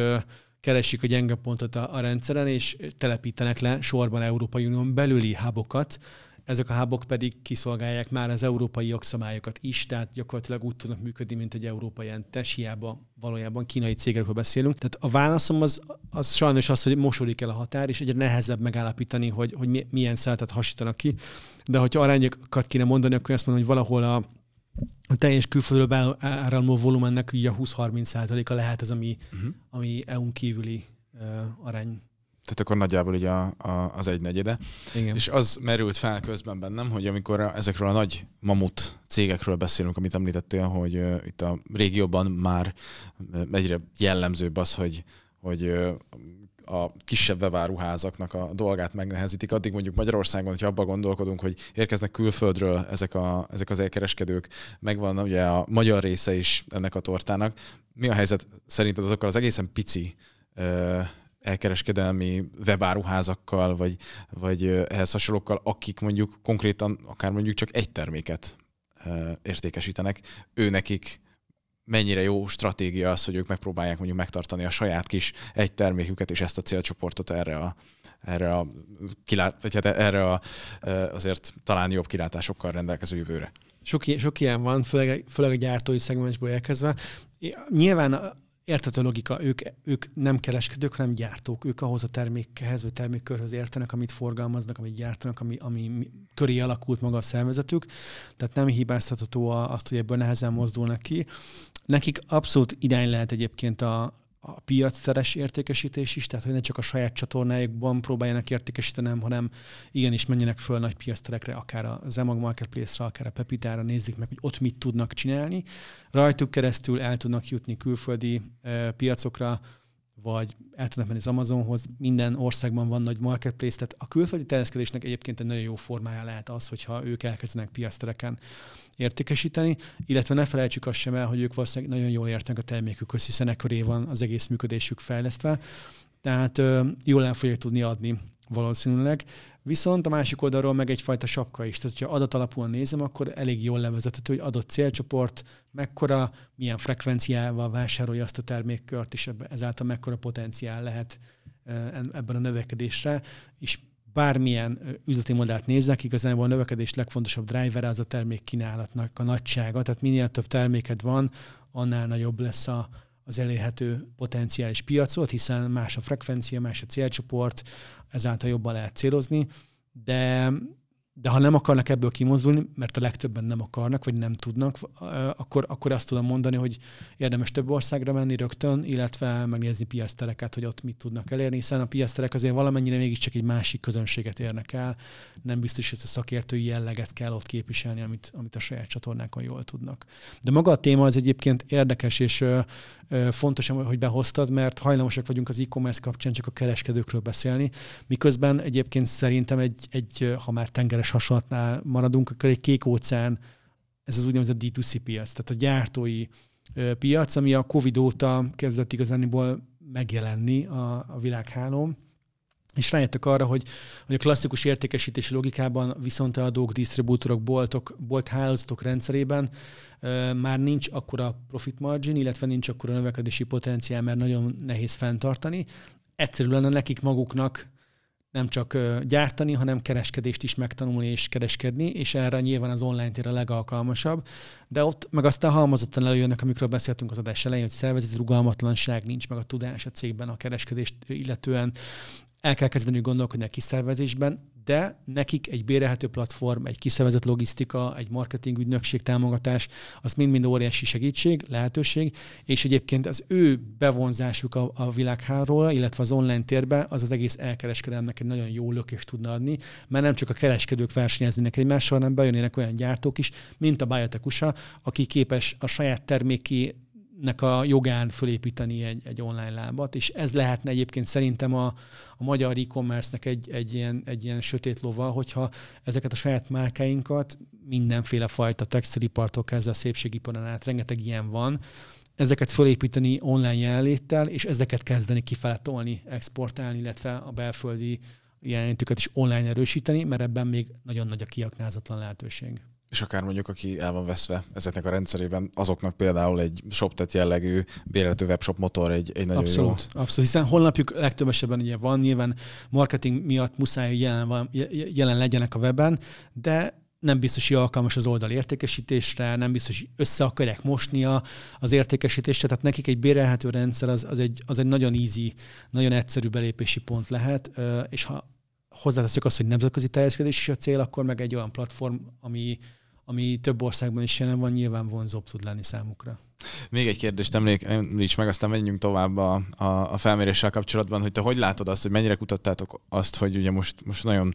keresik a gyenge pontot a, a rendszeren, és telepítenek le sorban Európai Unión belüli hubokat, ezek a hábok pedig kiszolgálják már az európai jogszabályokat is, tehát gyakorlatilag úgy tudnak működni, mint egy európai entes, hiába valójában kínai cégekről beszélünk. Tehát a válaszom az, az sajnos az, hogy mosodik el a határ, és egyre nehezebb megállapítani, hogy, hogy milyen szeretet hasítanak ki. De hogyha arányokat kéne mondani, akkor azt mondom, hogy valahol a a teljes külföldről áramló volumennek ugye a 20-30 százaléka lehet az, ami, uh-huh. ami EU-n kívüli uh, arány tehát akkor nagyjából így a, a, az egy negyede. Igen. És az merült fel közben bennem, hogy amikor ezekről a nagy mamut cégekről beszélünk, amit említettél, hogy uh, itt a régióban már egyre jellemzőbb az, hogy, hogy uh, a kisebb webáruházaknak a dolgát megnehezítik. Addig mondjuk Magyarországon, hogyha abban gondolkodunk, hogy érkeznek külföldről ezek, a, ezek az elkereskedők, megvan ugye a magyar része is ennek a tortának. Mi a helyzet szerinted azokkal az egészen pici uh, elkereskedelmi webáruházakkal, vagy, vagy ehhez hasonlókkal, akik mondjuk konkrétan akár mondjuk csak egy terméket értékesítenek, ő nekik mennyire jó stratégia az, hogy ők megpróbálják mondjuk megtartani a saját kis egy terméküket, és ezt a célcsoportot erre a, erre a, kilát, vagy hát erre a azért talán jobb kilátásokkal rendelkező jövőre. Sok, sok ilyen van, főleg, főleg a gyártói szegmensből elkezdve. Nyilván érthető logika, ők, ők nem kereskedők, hanem gyártók. Ők ahhoz a termékhez, vagy termékkörhöz értenek, amit forgalmaznak, amit gyártanak, ami, ami köré alakult maga a szervezetük. Tehát nem hibáztatható azt, hogy ebből nehezen mozdulnak ki. Nekik abszolút irány lehet egyébként a, a piacszeres értékesítés is, tehát hogy ne csak a saját csatornájukban próbáljanak értékesíteni, hanem igenis menjenek föl nagy piacterekre, akár a Zemag Marketplace-ra, akár a Pepitára, nézzék meg, hogy ott mit tudnak csinálni. Rajtuk keresztül el tudnak jutni külföldi uh, piacokra, vagy el tudnak menni az Amazonhoz, minden országban van nagy marketplace, tehát a külföldi terjeszkedésnek egyébként egy nagyon jó formája lehet az, hogyha ők elkezdenek piactereken értékesíteni, illetve ne felejtsük azt sem el, hogy ők valószínűleg nagyon jól értenek a termékükhöz, hiszen ekköré van az egész működésük fejlesztve, tehát jól el fogják tudni adni valószínűleg. Viszont a másik oldalról meg egyfajta sapka is. Tehát, ha adatalapúan nézem, akkor elég jól levezethető, hogy adott célcsoport mekkora, milyen frekvenciával vásárolja azt a termékkört, és ezáltal mekkora potenciál lehet ebben a növekedésre, és bármilyen üzleti modellt néznek, igazából a növekedés legfontosabb driver az a termék kínálatnak a nagysága, tehát minél több terméked van, annál nagyobb lesz a, az elérhető potenciális piacot, hiszen más a frekvencia, más a célcsoport, ezáltal jobban lehet célozni, de de ha nem akarnak ebből kimozdulni, mert a legtöbben nem akarnak, vagy nem tudnak, akkor, akkor azt tudom mondani, hogy érdemes több országra menni rögtön, illetve megnézni piasztereket, hogy ott mit tudnak elérni, hiszen a piaszterek azért valamennyire mégiscsak egy másik közönséget érnek el. Nem biztos, hogy ezt a szakértői jelleget kell ott képviselni, amit, amit a saját csatornákon jól tudnak. De maga a téma az egyébként érdekes, és fontos, hogy behoztad, mert hajlamosak vagyunk az e-commerce kapcsán csak a kereskedőkről beszélni, miközben egyébként szerintem egy, egy ha már tengeres hasonlatnál maradunk, akkor egy kék óceán, ez az úgynevezett D2C piac, tehát a gyártói piac, ami a Covid óta kezdett igazániból megjelenni a, a világhálón, és rájöttek arra, hogy, hogy a klasszikus értékesítési logikában viszonteladók, disztribútorok, boltok, bolt hálózatok rendszerében uh, már nincs akkora profit margin, illetve nincs akkora növekedési potenciál, mert nagyon nehéz fenntartani. Egyszerű lenne nekik maguknak nem csak gyártani, hanem kereskedést is megtanulni és kereskedni, és erre nyilván az online tér a legalkalmasabb. De ott meg aztán halmozottan előjönnek, amikről beszéltünk az adás elején, hogy szervezeti rugalmatlanság nincs, meg a tudás a cégben a kereskedést illetően el kell kezdeni gondolkodni a kiszervezésben, de nekik egy bérelhető platform, egy kiszervezett logisztika, egy marketing ügynökség támogatás, az mind-mind óriási segítség, lehetőség, és egyébként az ő bevonzásuk a, a világháról, illetve az online térbe, az az egész elkereskedelemnek egy nagyon jó lökést tudna adni, mert nem csak a kereskedők versenyeznének egymással, hanem bejönnének olyan gyártók is, mint a Biotech aki képes a saját terméki nek a jogán fölépíteni egy, egy online lábat, és ez lehetne egyébként szerintem a, a magyar e-commerce-nek egy, egy, ilyen, egy ilyen sötét lova, hogyha ezeket a saját márkáinkat mindenféle fajta textilipartól kezdve a szépségiparon át, rengeteg ilyen van, ezeket fölépíteni online jelenléttel, és ezeket kezdeni kifele tolni, exportálni, illetve a belföldi jelenlétüket is online erősíteni, mert ebben még nagyon nagy a kiaknázatlan lehetőség és akár mondjuk, aki el van veszve ezeknek a rendszerében, azoknak például egy ShopTet jellegű bérlető webshop motor egy, egy nagyon abszolút, jó. Abszolút, hiszen honlapjuk legtöbb esetben ugye van, nyilván marketing miatt muszáj, hogy jelen, van, jelen legyenek a weben, de nem biztos, hogy alkalmas az oldal értékesítésre, nem biztos, hogy össze akarják mosnia az értékesítésre, tehát nekik egy bérelhető rendszer az, az, egy, az egy nagyon easy, nagyon egyszerű belépési pont lehet, és ha hozzáteszük azt, hogy nemzetközi teljeskedés is a cél, akkor meg egy olyan platform, ami, ami több országban is jelen van, nyilván vonzóbb tud lenni számukra. Még egy kérdést említs meg, aztán menjünk tovább a, a, a felméréssel kapcsolatban, hogy te hogy látod azt, hogy mennyire kutattátok azt, hogy ugye most, most nagyon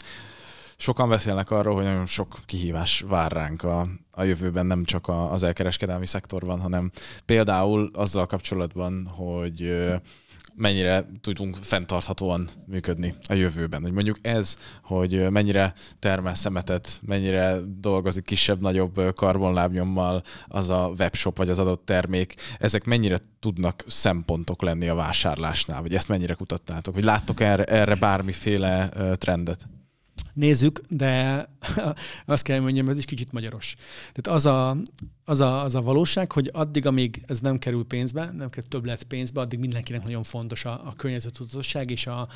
sokan beszélnek arról, hogy nagyon sok kihívás vár ránk a, a jövőben, nem csak az elkereskedelmi szektorban, hanem például azzal kapcsolatban, hogy mennyire tudunk fenntarthatóan működni a jövőben. Hogy mondjuk ez, hogy mennyire termel szemetet, mennyire dolgozik kisebb-nagyobb karbonlábnyommal az a webshop vagy az adott termék, ezek mennyire tudnak szempontok lenni a vásárlásnál, vagy ezt mennyire kutattátok, vagy láttok erre, erre bármiféle trendet? Nézzük, de <laughs> azt kell mondjam, ez is kicsit magyaros. Tehát az a, az, a, az a valóság, hogy addig, amíg ez nem kerül pénzbe, nem kerül többlet pénzbe, addig mindenkinek nagyon fontos a, a környezetudatosság és a,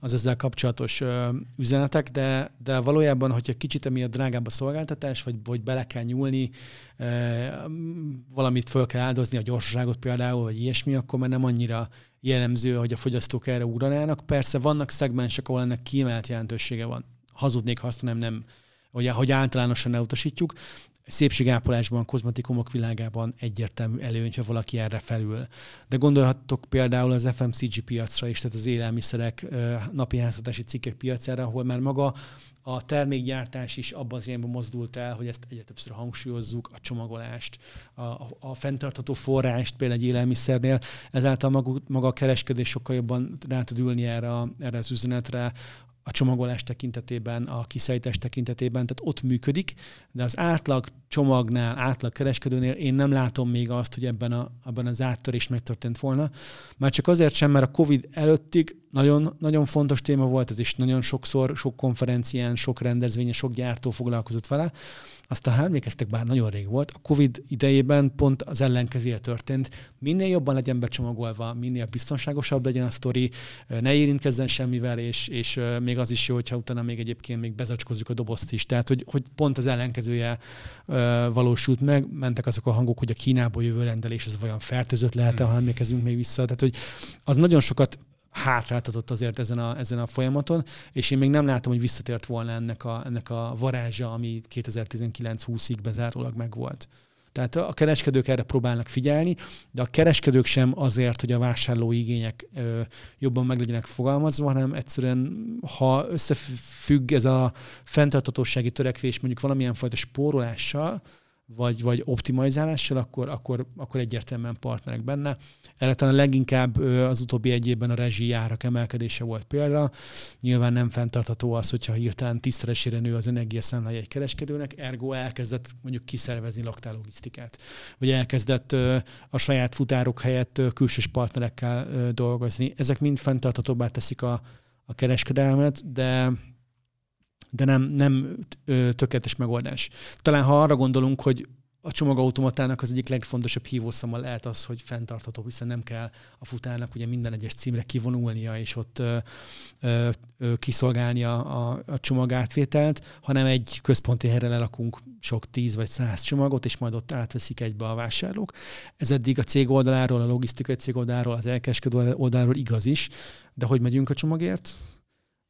az ezzel kapcsolatos ö, üzenetek, de, de valójában, hogyha kicsit emiatt drágább a szolgáltatás, vagy, vagy bele kell nyúlni, ö, valamit föl kell áldozni, a gyorsaságot például, vagy ilyesmi, akkor már nem annyira jellemző, hogy a fogyasztók erre ugranának. Persze vannak szegmensek, ahol ennek kiemelt jelentősége van. Hazudnék, ha azt nem, nem hogy, hogy általánosan elutasítjuk. Szépségápolásban, kozmetikumok világában egyértelmű előny, ha valaki erre felül. De gondolhattok például az FMCG piacra is, tehát az élelmiszerek, napi háztartási cikkek piacára, ahol már maga a termékgyártás is abban az irányban mozdult el, hogy ezt egyre többször hangsúlyozzuk, a csomagolást, a, a, a fenntartható forrást például egy élelmiszernél, ezáltal maga, maga a kereskedés sokkal jobban rá tud ülni erre, erre az üzenetre, a csomagolás tekintetében, a kiszállítás tekintetében, tehát ott működik, de az átlag csomagnál, átlag kereskedőnél én nem látom még azt, hogy ebben, a, ebben az áttörés megtörtént volna. Már csak azért sem, mert a COVID előttig nagyon, nagyon fontos téma volt, ez is nagyon sokszor, sok konferencián, sok rendezvényen, sok gyártó foglalkozott vele, aztán ha emlékeztek, bár nagyon rég volt, a Covid idejében pont az ellenkezője történt. Minél jobban legyen becsomagolva, minél biztonságosabb legyen a sztori, ne érintkezzen semmivel, és, és még az is jó, hogyha utána még egyébként még bezacskozzuk a dobozt is. Tehát, hogy, hogy pont az ellenkezője valósult meg, mentek azok a hangok, hogy a Kínából jövő rendelés az vajon fertőzött lehet-e, ha emlékezünk még vissza. Tehát, hogy az nagyon sokat hátráltatott azért ezen a, ezen a folyamaton, és én még nem látom, hogy visszatért volna ennek a, ennek a varázsa, ami 2019-20-ig bezárólag megvolt. Tehát a kereskedők erre próbálnak figyelni, de a kereskedők sem azért, hogy a vásárló igények ö, jobban meg legyenek fogalmazva, hanem egyszerűen, ha összefügg ez a fenntartatósági törekvés mondjuk valamilyen fajta spórolással, vagy, vagy optimalizálással, akkor, akkor, akkor egyértelműen partnerek benne. Erre talán leginkább az utóbbi egy évben a rezsi árak emelkedése volt példa. Nyilván nem fenntartható az, hogyha hirtelen tisztelesére nő az energiaszámlája egy kereskedőnek, ergo elkezdett mondjuk kiszervezni logisztikát. Vagy elkezdett a saját futárok helyett külsős partnerekkel dolgozni. Ezek mind fenntarthatóbbá teszik a, a kereskedelmet, de de nem, nem tökéletes megoldás. Talán ha arra gondolunk, hogy a csomagautomatának az egyik legfontosabb hívószama lehet az, hogy fenntartható, hiszen nem kell a futárnak ugye minden egyes címre kivonulnia és ott ö, ö, ö, kiszolgálnia a, a csomagátvételt, hanem egy központi helyre lelakunk sok tíz vagy száz csomagot, és majd ott átveszik egybe a vásárlók. Ez eddig a cég oldaláról, a logisztikai cég oldaláról, az elkeskedő oldaláról igaz is, de hogy megyünk a csomagért?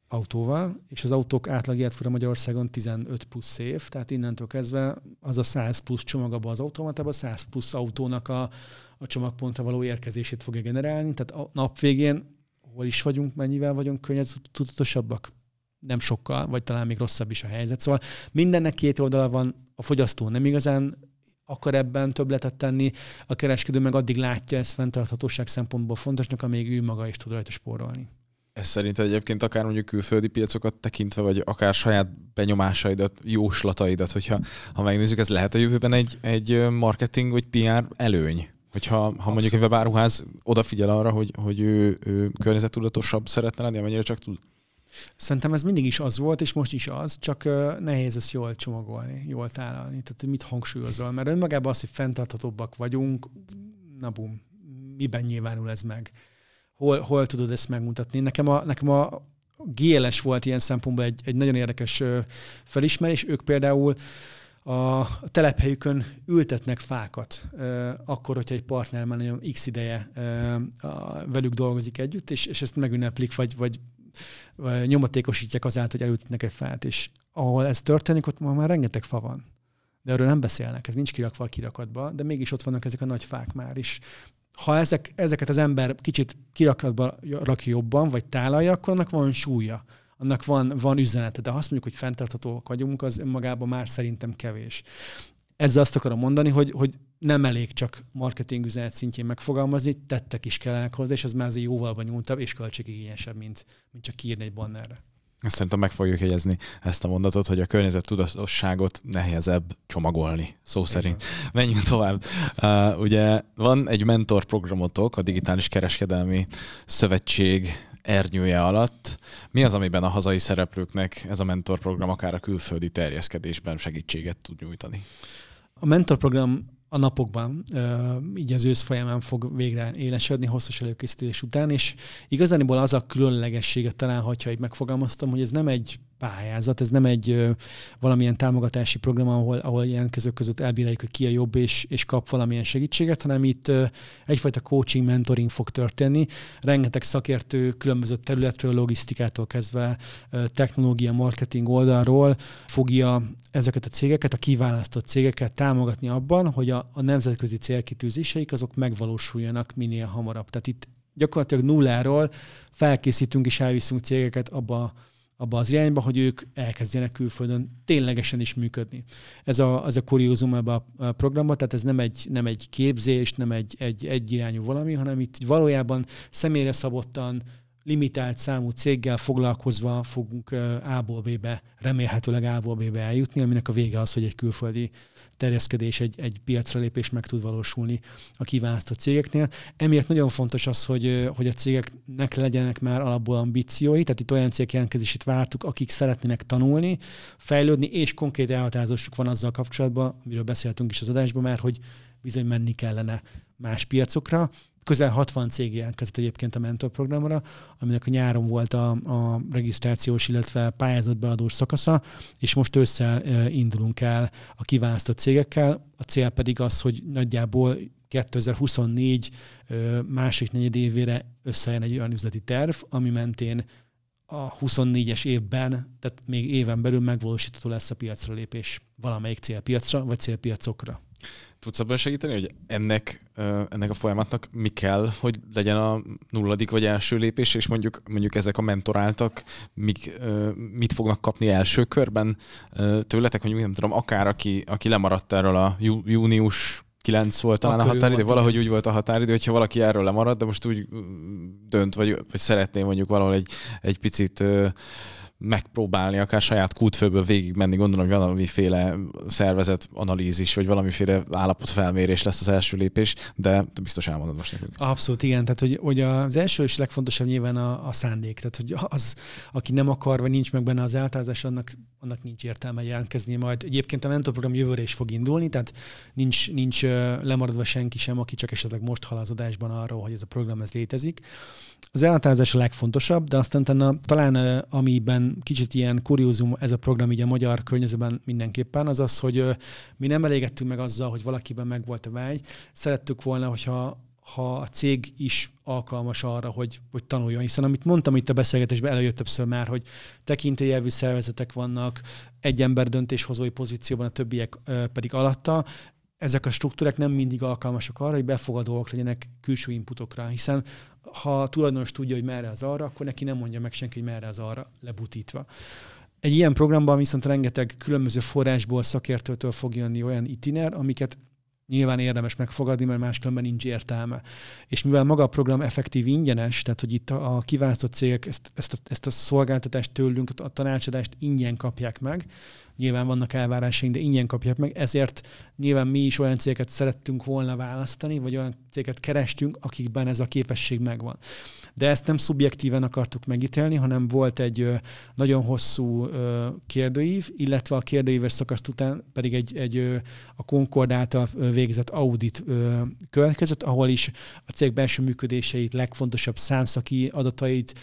Autóval, és az autók átlag életkora Magyarországon 15 plusz év, tehát innentől kezdve az a 100 plusz csomag abban az automatában, a 100 plusz autónak a, a csomagpontra való érkezését fogja generálni, tehát a nap végén hol is vagyunk, mennyivel vagyunk tudatosabbak? Nem sokkal, vagy talán még rosszabb is a helyzet. Szóval mindennek két oldala van, a fogyasztó nem igazán akar ebben többletet tenni, a kereskedő meg addig látja ezt fenntarthatóság szempontból fontosnak, amíg ő maga is tud rajta spórolni. Ez szerint egyébként akár mondjuk külföldi piacokat tekintve, vagy akár saját benyomásaidat, jóslataidat, hogyha ha megnézzük, ez lehet a jövőben egy, egy marketing vagy PR előny? Hogyha ha mondjuk egy webáruház odafigyel arra, hogy, hogy ő, ő környezettudatosabb szeretne lenni, amennyire csak tud? Szerintem ez mindig is az volt, és most is az, csak nehéz ezt jól csomagolni, jól tálalni. Tehát mit hangsúlyozol? Mert önmagában az, hogy fenntarthatóbbak vagyunk, na bum, miben nyilvánul ez meg? Hol, hol tudod ezt megmutatni. Nekem a, nekem a GLS volt ilyen szempontból egy, egy nagyon érdekes felismerés. Ők például a telephelyükön ültetnek fákat, akkor, hogyha egy partner már nagyon x ideje velük dolgozik együtt, és, és ezt megünneplik, vagy, vagy, nyomatékosítják azáltal, hogy elültetnek egy fát. És ahol ez történik, ott már rengeteg fa van. De erről nem beszélnek, ez nincs kirakva a kirakatba, de mégis ott vannak ezek a nagy fák már is ha ezek, ezeket az ember kicsit kirakatba rakja jobban, vagy tálalja, akkor annak van súlya, annak van, van üzenete. De ha azt mondjuk, hogy fenntarthatóak vagyunk, az önmagában már szerintem kevés. Ezzel azt akarom mondani, hogy, hogy nem elég csak marketing üzenet szintjén megfogalmazni, tettek is kellenek hozzá, és az már azért jóval bonyolultabb és költségigényesebb, mint, mint csak kiírni egy bannerre. Szerintem meg fogjuk jegyezni ezt a mondatot, hogy a környezet tudatosságot nehezebb csomagolni, szó szerint. <laughs> Menjünk tovább. Uh, ugye van egy mentor programotok, a Digitális Kereskedelmi Szövetség ernyője alatt. Mi az, amiben a hazai szereplőknek ez a mentorprogram akár a külföldi terjeszkedésben segítséget tud nyújtani? A mentorprogram a napokban, így az ősz folyamán fog végre élesedni, hosszas előkészítés után, és igazániból az a különlegességet talán, hogyha így megfogalmaztam, hogy ez nem egy pályázat, ez nem egy ö, valamilyen támogatási program, ahol, ahol jelentkezők között elbíráljuk, hogy ki a jobb, és, és kap valamilyen segítséget, hanem itt ö, egyfajta coaching, mentoring fog történni. Rengeteg szakértő különböző területről, logisztikától kezdve ö, technológia, marketing oldalról fogja ezeket a cégeket, a kiválasztott cégeket támogatni abban, hogy a, a nemzetközi célkitűzéseik azok megvalósuljanak minél hamarabb. Tehát itt gyakorlatilag nulláról felkészítünk és elviszünk cégeket abba abba az irányba, hogy ők elkezdjenek külföldön ténylegesen is működni. Ez a, az a kuriózum ebbe a, programba, tehát ez nem egy, nem egy képzés, nem egy, egy, egy irányú valami, hanem itt valójában személyre szabottan, limitált számú céggel foglalkozva fogunk A-ból B-be, remélhetőleg A-ból B-be eljutni, aminek a vége az, hogy egy külföldi terjeszkedés, egy, egy piacra lépés meg tud valósulni a kiválasztott cégeknél. Emiatt nagyon fontos az, hogy, hogy a cégeknek legyenek már alapból ambíciói, tehát itt olyan cégek jelentkezését vártuk, akik szeretnének tanulni, fejlődni, és konkrét elhatározásuk van azzal kapcsolatban, amiről beszéltünk is az adásban már, hogy bizony menni kellene más piacokra. Közel 60 cég jelentkezett egyébként a mentorprogramra, aminek a nyáron volt a, a regisztrációs, illetve pályázatbeadós szakasza, és most ősszel indulunk el a kiválasztott cégekkel. A cél pedig az, hogy nagyjából 2024 másik negyed évére összejön egy olyan üzleti terv, ami mentén a 24-es évben, tehát még éven belül megvalósítható lesz a piacra lépés valamelyik célpiacra vagy célpiacokra. Tudsz abban segíteni, hogy ennek, ennek a folyamatnak mi kell, hogy legyen a nulladik vagy első lépés, és mondjuk, mondjuk ezek a mentoráltak mik, mit fognak kapni első körben tőletek, hogy nem tudom, akár aki, aki lemaradt erről a június 9 volt talán Akkor a határidő, valahogy úgy volt a határidő, hogyha valaki erről lemarad, de most úgy dönt, vagy, vagy szeretné mondjuk valahol egy, egy picit megpróbálni, akár saját kútfőből végigmenni, gondolom, hogy valamiféle szervezet analízis, vagy valamiféle állapotfelmérés lesz az első lépés, de biztos elmondod most nekünk. Abszolút, igen. Tehát, hogy, hogy az első és legfontosabb nyilván a, a szándék. Tehát, hogy az, aki nem akar, vagy nincs meg benne az eltázás, annak, annak nincs értelme jelentkezni majd. Egyébként a mentorprogram jövőre is fog indulni, tehát nincs, nincs lemaradva senki sem, aki csak esetleg most hal az adásban arról, hogy ez a program ez létezik. Az elhatározás a legfontosabb, de aztán tenna, talán amiben kicsit ilyen kuriózum ez a program így a magyar környezetben mindenképpen, az az, hogy mi nem elégettünk meg azzal, hogy valakiben meg volt a vágy. Szerettük volna, hogyha ha a cég is alkalmas arra, hogy, hogy tanuljon. Hiszen amit mondtam itt a beszélgetésben, előjött többször már, hogy tekintélyelvű szervezetek vannak, egy ember döntéshozói pozícióban, a többiek pedig alatta. Ezek a struktúrák nem mindig alkalmasak arra, hogy befogadóak legyenek külső inputokra, hiszen ha a tulajdonos tudja, hogy merre az arra, akkor neki nem mondja meg senki, hogy merre az arra lebutítva. Egy ilyen programban viszont rengeteg különböző forrásból, szakértőtől fog jönni olyan itiner, amiket nyilván érdemes megfogadni, mert máskülönben nincs értelme. És mivel maga a program effektív ingyenes, tehát hogy itt a, kiválasztott cégek ezt, ezt, a, ezt a szolgáltatást tőlünk, a tanácsadást ingyen kapják meg, nyilván vannak elvárásaink, de ingyen kapják meg, ezért nyilván mi is olyan cégeket szerettünk volna választani, vagy olyan cégeket kerestünk, akikben ez a képesség megvan. De ezt nem szubjektíven akartuk megítélni, hanem volt egy nagyon hosszú kérdőív, illetve a kérdőíves szakaszt után pedig egy, egy a Concord által végzett audit következett, ahol is a cég belső működéseit, legfontosabb számszaki adatait,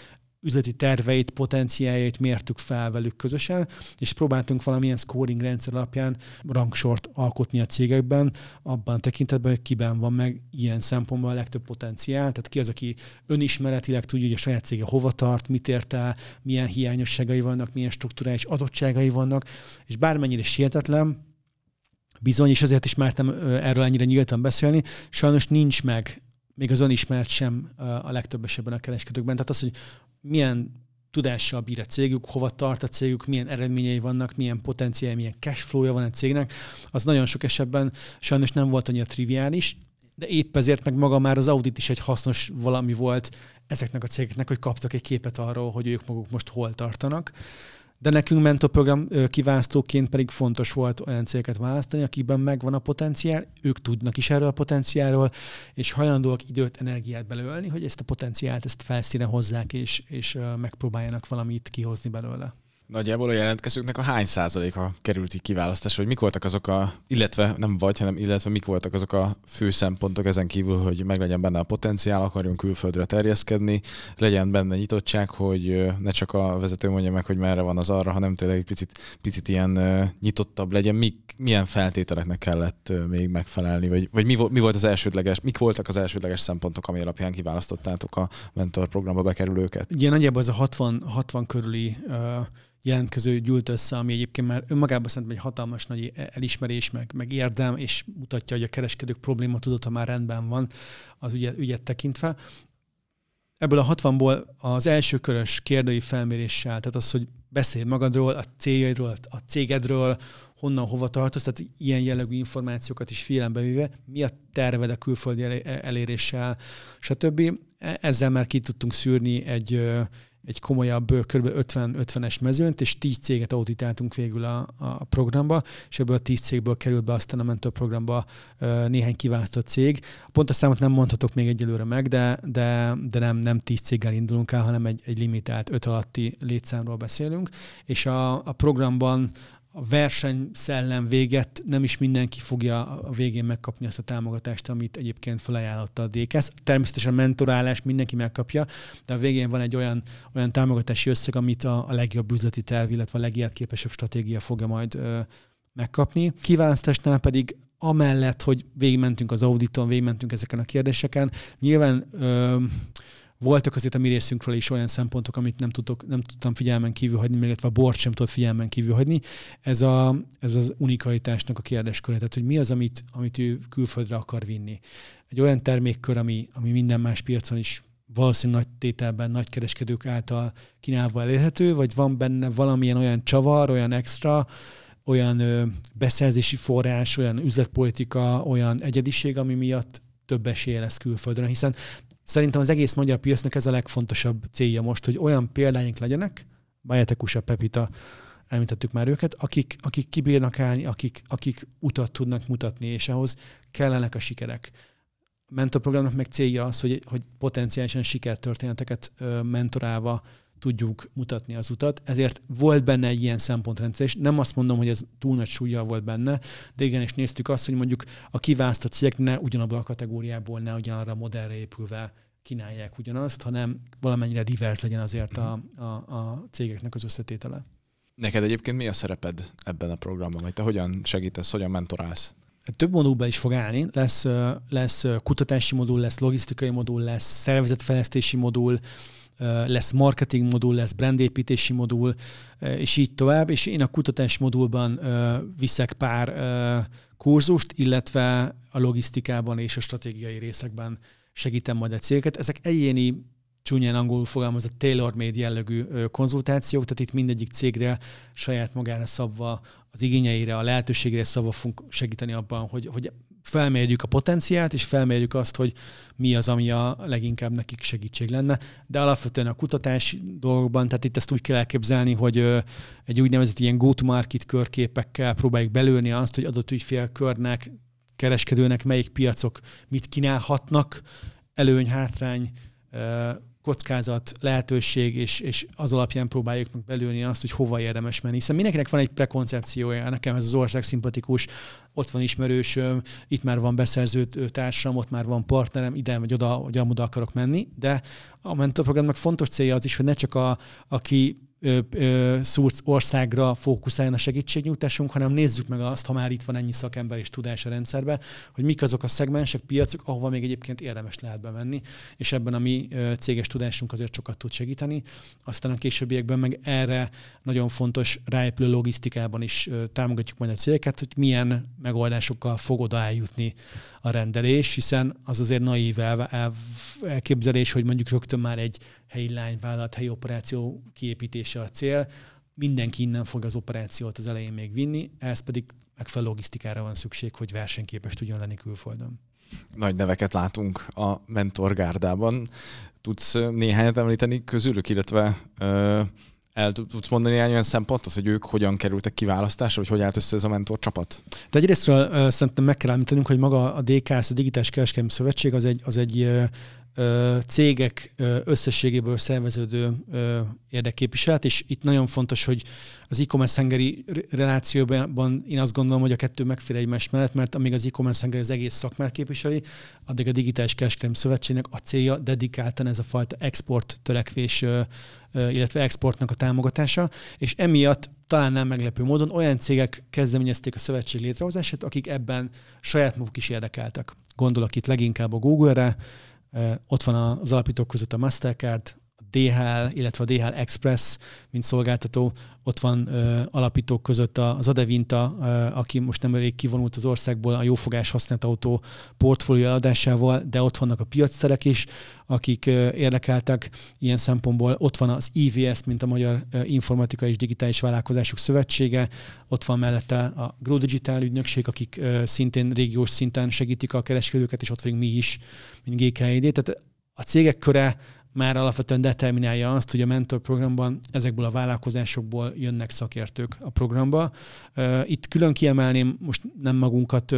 üzleti terveit, potenciáljait mértük fel velük közösen, és próbáltunk valamilyen scoring rendszer alapján rangsort alkotni a cégekben, abban a tekintetben, hogy kiben van meg ilyen szempontból a legtöbb potenciál, tehát ki az, aki önismeretileg tudja, hogy a saját cége hova tart, mit ért el, milyen hiányosságai vannak, milyen struktúrális adottságai vannak, és bármennyire is hihetetlen, bizony, és azért is mertem erről ennyire nyíltan beszélni, sajnos nincs meg még az önismert sem a legtöbb esetben a kereskedőkben. Tehát az, hogy milyen tudással bír a cégük, hova tart a cégük, milyen eredményei vannak, milyen potenciálja, milyen cashflow-ja van a cégnek, az nagyon sok esetben sajnos nem volt annyira triviális, de épp ezért meg maga már az audit is egy hasznos valami volt ezeknek a cégeknek, hogy kaptak egy képet arról, hogy ők maguk most hol tartanak De nekünk mentorprogram kiválasztóként pedig fontos volt olyan cégeket választani, akikben megvan a potenciál, ők tudnak is erről a potenciálról, és hajlandóak időt, energiát belőlni, hogy ezt a potenciált ezt felszíne hozzák, és, és megpróbáljanak valamit kihozni belőle. Nagyjából a jelentkezőknek a hány százaléka került így kiválasztásra, hogy mik voltak azok a, illetve nem vagy, hanem illetve mik voltak azok a fő szempontok ezen kívül, hogy meglegyen benne a potenciál, akarjon külföldre terjeszkedni, legyen benne nyitottság, hogy ne csak a vezető mondja meg, hogy merre van az arra, hanem tényleg egy picit, picit ilyen nyitottabb legyen. Mik, milyen feltételeknek kellett még megfelelni, vagy, vagy mi, mi volt az elsődleges, mik voltak az elsődleges szempontok, ami alapján kiválasztottátok a mentor programba bekerülőket? Ugye nagyjából ez a 60, 60 körüli uh jelentkező gyűlt össze, ami egyébként már önmagában szerintem egy hatalmas nagy elismerés, meg, meg érdem, és mutatja, hogy a kereskedők probléma tudata már rendben van az ügyet, ügyet tekintve. Ebből a 60-ból az első körös kérdői felméréssel, tehát az, hogy beszélj magadról, a céljaidról, a cégedről, honnan, hova tartasz, tehát ilyen jellegű információkat is figyelembe véve, mi a terved a külföldi eléréssel, stb. E-, ezzel már ki tudtunk szűrni egy, egy komolyabb, kb. 50-50-es mezőnt, és 10 céget auditáltunk végül a, a programba, és ebből a 10 cégből került be aztán a mentor programba néhány kiválasztott cég. Pont a számot nem mondhatok még egyelőre meg, de, de, de nem, nem 10 céggel indulunk el, hanem egy, egy limitált 5 alatti létszámról beszélünk, és a, a programban a versenyszellem véget nem is mindenki fogja a végén megkapni azt a támogatást, amit egyébként felajánlotta a DKS. Természetesen mentorálás mindenki megkapja, de a végén van egy olyan, olyan támogatási összeg, amit a, a legjobb üzleti terv, illetve a legijelentképesebb stratégia fogja majd ö, megkapni. Kiválasztásnál pedig amellett, hogy végigmentünk az auditon, végigmentünk ezeken a kérdéseken, nyilván ö, voltak azért a mi részünkről is olyan szempontok, amit nem, tudok, nem tudtam figyelmen kívül hagyni, illetve a bort sem tudott figyelmen kívül hagyni. Ez, a, ez az unikalitásnak a kérdésköre, tehát hogy mi az, amit, amit ő külföldre akar vinni. Egy olyan termékkör, ami, ami minden más piacon is valószínűleg nagy tételben, nagy kereskedők által kínálva elérhető, vagy van benne valamilyen olyan csavar, olyan extra, olyan ö, beszerzési forrás, olyan üzletpolitika, olyan egyediség, ami miatt több esélye lesz külföldön, hiszen Szerintem az egész magyar piacnak ez a legfontosabb célja most, hogy olyan példáink legyenek, Bajatekusa, Pepita, említettük már őket, akik, akik kibírnak állni, akik, akik utat tudnak mutatni, és ahhoz kellenek a sikerek. A mentorprogramnak meg célja az, hogy, hogy potenciálisan sikertörténeteket mentorálva tudjuk mutatni az utat. Ezért volt benne egy ilyen szempontrendszer, és nem azt mondom, hogy ez túl nagy súlya volt benne, de igenis néztük azt, hogy mondjuk a kiválasztott cégek ne ugyanabban a kategóriából, ne ugyanarra a modellre épülve kínálják ugyanazt, hanem valamennyire divers legyen azért a, a, a cégeknek az összetétele. Neked egyébként mi a szereped ebben a programban, vagy te hogyan segítesz, hogyan mentorálsz? Több modulban is fog állni. Lesz, lesz kutatási modul, lesz logisztikai modul, lesz szervezetfejlesztési modul, lesz marketing modul, lesz brandépítési modul, és így tovább. És én a kutatás modulban viszek pár kurzust, illetve a logisztikában és a stratégiai részekben segítem majd a cégeket. Ezek egyéni csúnyán angolul fogalmazott tailor-made jellegű konzultációk, tehát itt mindegyik cégre saját magára szabva, az igényeire, a lehetőségére szabva fogunk segíteni abban, hogy, hogy felmérjük a potenciált, és felmérjük azt, hogy mi az, ami a leginkább nekik segítség lenne. De alapvetően a kutatás dolgokban, tehát itt ezt úgy kell elképzelni, hogy egy úgynevezett ilyen go-to-market körképekkel próbáljuk belőni azt, hogy adott ügyfélkörnek, kereskedőnek melyik piacok mit kínálhatnak, előny, hátrány, kockázat, lehetőség, és, és az alapján próbáljuk meg belülni azt, hogy hova érdemes menni. Hiszen mindenkinek van egy prekoncepciója, nekem ez az ország szimpatikus, ott van ismerősöm, itt már van beszerző társam, ott már van partnerem, ide vagy oda, hogy oda akarok menni, de a mentorprogramnak fontos célja az is, hogy ne csak a, aki országra fókuszáljon a segítségnyújtásunk, hanem nézzük meg azt, ha már itt van ennyi szakember és tudás a rendszerben, hogy mik azok a szegmensek, piacok, ahova még egyébként érdemes lehet bemenni, és ebben a mi céges tudásunk azért sokat tud segíteni. Aztán a későbbiekben meg erre nagyon fontos ráépülő logisztikában is támogatjuk majd a cégeket, hogy milyen megoldásokkal fog oda eljutni a rendelés, hiszen az azért naív elképzelés, hogy mondjuk rögtön már egy helyi lányvállalat, helyi operáció kiépítése a cél. Mindenki innen fog az operációt az elején még vinni, ehhez pedig megfelelő logisztikára van szükség, hogy versenyképes tudjon lenni külföldön. Nagy neveket látunk a mentorgárdában. Tudsz néhányat említeni közülük, illetve ö, El tudsz mondani egy olyan szempontot, hogy ők hogyan kerültek kiválasztásra, vagy hogy állt össze ez a mentor csapat? De egyrésztről szerintem meg kell említenünk, hogy maga a DKS, a Digitális Kereskedelmi Szövetség az egy, az egy cégek összességéből szerveződő érdekképviselet, és itt nagyon fontos, hogy az e-commerce hengeri relációban én azt gondolom, hogy a kettő megfér egymás mellett, mert amíg az e-commerce hengeri az egész szakmát képviseli, addig a Digitális Kereskedelmi Szövetségnek a célja dedikáltan ez a fajta export törekvés, illetve exportnak a támogatása, és emiatt talán nem meglepő módon olyan cégek kezdeményezték a szövetség létrehozását, akik ebben saját maguk is érdekeltek. Gondolok itt leginkább a Google-re, ott van az alapítók között a Mastercard, a DHL, illetve a DHL Express, mint szolgáltató. Ott van alapítók között az Adevinta, aki most nem elég kivonult az országból a jófogás használt autó portfólió adásával, de ott vannak a piacszerek is, akik érdekeltek ilyen szempontból. Ott van az IVS, mint a Magyar Informatikai és Digitális Vállalkozások Szövetsége, ott van mellette a Grow Digital ügynökség, akik szintén régiós szinten segítik a kereskedőket, és ott vagyunk mi is, mint GKID. Tehát a cégek köre már alapvetően determinálja azt, hogy a mentor programban ezekből a vállalkozásokból jönnek szakértők a programba. Itt külön kiemelném, most nem magunkat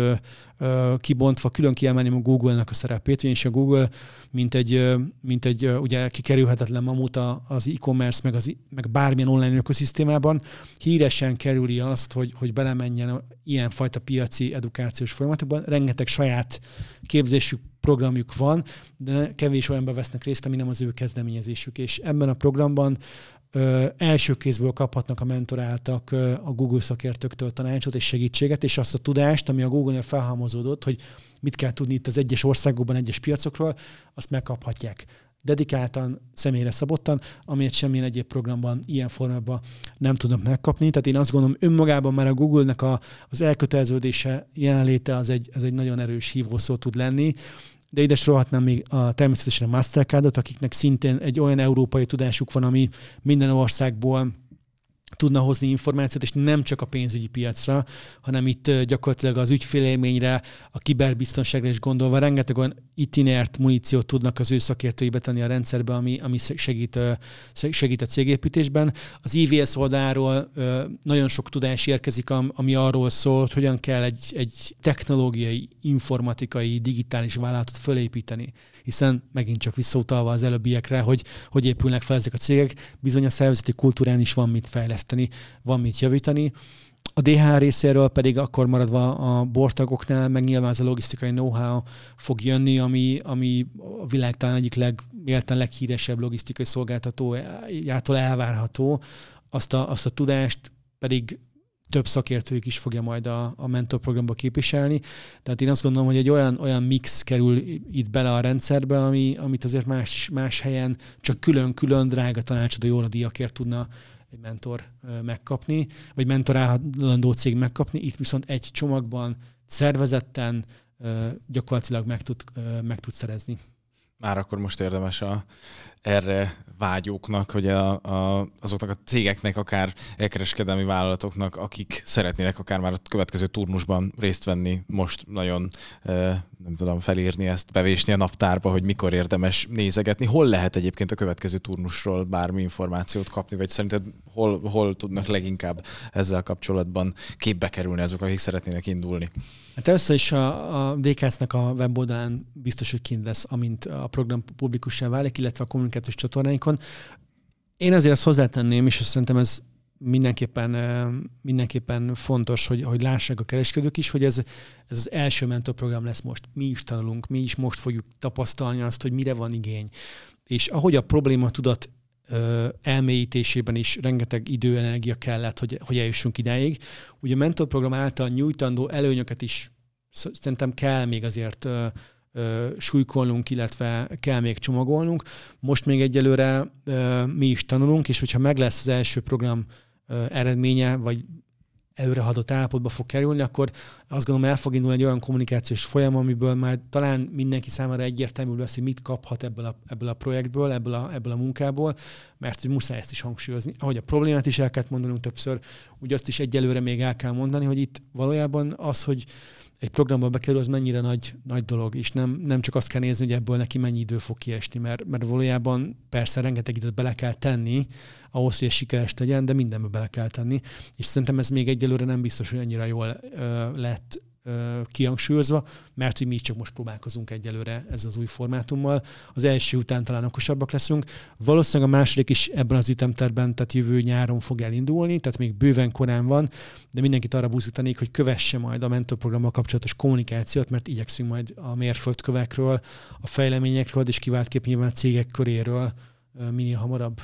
kibontva, külön kiemelném a Google-nak a szerepét, és a Google, mint egy, mint egy ugye kikerülhetetlen mamuta az e-commerce, meg, az, meg bármilyen online ökoszisztémában, híresen kerüli azt, hogy, hogy belemenjen ilyenfajta piaci edukációs folyamatokban. Rengeteg saját képzésük programjuk van, de kevés olyanban vesznek részt, ami nem az ő kezdeményezésük. És ebben a programban ö, első kézből kaphatnak a mentoráltak ö, a Google szakértőktől tanácsot és segítséget, és azt a tudást, ami a Google-nél felhalmozódott, hogy mit kell tudni itt az egyes országokban, egyes piacokról, azt megkaphatják dedikáltan, személyre szabottan, amit semmilyen egyéb programban ilyen formában nem tudnak megkapni. Tehát én azt gondolom, önmagában már a Google-nek a, az elköteleződése, jelenléte az egy, az egy nagyon erős hívószó tud lenni, de ide sorolhatnám még a, természetesen a Mastercardot, akiknek szintén egy olyan európai tudásuk van, ami minden országból tudna hozni információt, és nem csak a pénzügyi piacra, hanem itt gyakorlatilag az ügyfélélményre, a kiberbiztonságra is gondolva rengeteg olyan itinert muníciót tudnak az ő szakértői betenni a rendszerbe, ami, ami segít, segít a cégépítésben. Az IVS oldaláról nagyon sok tudás érkezik, ami arról szól, hogy hogyan kell egy, egy technológiai, informatikai, digitális vállalatot fölépíteni. Hiszen megint csak visszautalva az előbbiekre, hogy hogy épülnek fel ezek a cégek, bizony a szervezeti kultúrán is van mit fejleszteni, van mit javítani. A DH részéről pedig akkor maradva a bortagoknál, meg nyilván az a logisztikai know-how fog jönni, ami, ami a világ talán egyik leg, méltán leghíresebb logisztikai szolgáltatójától elvárható, azt a, azt a tudást pedig több szakértőjük is fogja majd a, a mentorprogramba képviselni. Tehát én azt gondolom, hogy egy olyan, olyan mix kerül itt bele a rendszerbe, ami, amit azért más, más helyen csak külön-külön drága tanácsadó óradíjakért tudna egy mentor megkapni, vagy mentorálható cég megkapni. Itt viszont egy csomagban szervezetten gyakorlatilag meg tud, meg tud szerezni. Már akkor most érdemes a erre vágyóknak, hogy a, a, azoknak a cégeknek, akár elkereskedelmi vállalatoknak, akik szeretnének akár már a következő turnusban részt venni, most nagyon nem tudom felírni ezt, bevésni a naptárba, hogy mikor érdemes nézegetni. Hol lehet egyébként a következő turnusról bármi információt kapni, vagy szerinted hol, hol tudnak leginkább ezzel kapcsolatban képbe kerülni azok, akik szeretnének indulni? Hát először is a, a DKS-nek a weboldalán biztos, hogy kint lesz, amint a program publikussá válik, illetve a kommunikációs csatornáinkon. Én azért azt hozzátenném, és szerintem ez mindenképpen, mindenképpen fontos, hogy, hogy lássák a kereskedők is, hogy ez, ez az első mentorprogram lesz most. Mi is tanulunk, mi is most fogjuk tapasztalni azt, hogy mire van igény. És ahogy a probléma tudat elmélyítésében is rengeteg idő, energia kellett, hogy, hogy eljussunk idáig. Ugye a mentorprogram által nyújtandó előnyöket is szerintem kell még azért súlykolnunk, illetve kell még csomagolnunk. Most még egyelőre mi is tanulunk, és hogyha meg lesz az első program eredménye, vagy előrehaladott állapotba fog kerülni, akkor azt gondolom el fog indulni egy olyan kommunikációs folyam, amiből már talán mindenki számára egyértelmű lesz, hogy mit kaphat ebből a, ebből a projektből, ebből a, ebből a munkából, mert hogy muszáj ezt is hangsúlyozni. Ahogy a problémát is el kell mondanunk többször, úgy azt is egyelőre még el kell mondani, hogy itt valójában az, hogy egy programba bekerül, az mennyire nagy, nagy dolog, és nem, nem csak azt kell nézni, hogy ebből neki mennyi idő fog kiesni, mert, mert valójában persze rengeteg időt bele kell tenni ahhoz, hogy ez sikeres legyen, de mindenbe bele kell tenni, és szerintem ez még egyelőre nem biztos, hogy annyira jól ö, lett kihangsúlyozva, mert hogy mi csak most próbálkozunk egyelőre ez az új formátummal. Az első után talán okosabbak leszünk. Valószínűleg a második is ebben az ütemterben, tehát jövő nyáron fog elindulni, tehát még bőven korán van, de mindenkit arra buzdítanék, hogy kövesse majd a mentorprogrammal kapcsolatos kommunikációt, mert igyekszünk majd a mérföldkövekről, a fejleményekről, és kiváltképp nyilván cégek köréről minél hamarabb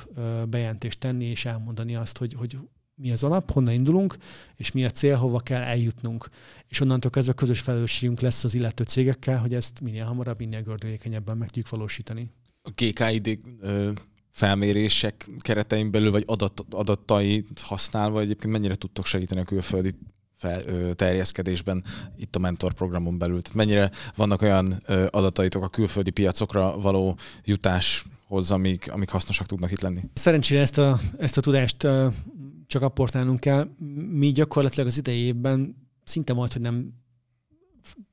bejelentést tenni, és elmondani azt, hogy, hogy mi az alap, honnan indulunk, és mi a cél, hova kell eljutnunk. És onnantól kezdve közös felelősségünk lesz az illető cégekkel, hogy ezt minél hamarabb, minél gördülékenyebben meg tudjuk valósítani. A GKID felmérések keretein belül, vagy adat, adatai használva egyébként mennyire tudtok segíteni a külföldi fel, ö, terjeszkedésben itt a mentor programon belül? Tehát mennyire vannak olyan ö, adataitok a külföldi piacokra való jutáshoz, amik, amik hasznosak tudnak itt lenni? Szerencsére ezt a, ezt a tudást csak apportálnunk kell. Mi gyakorlatilag az idejében szinte majd, hogy nem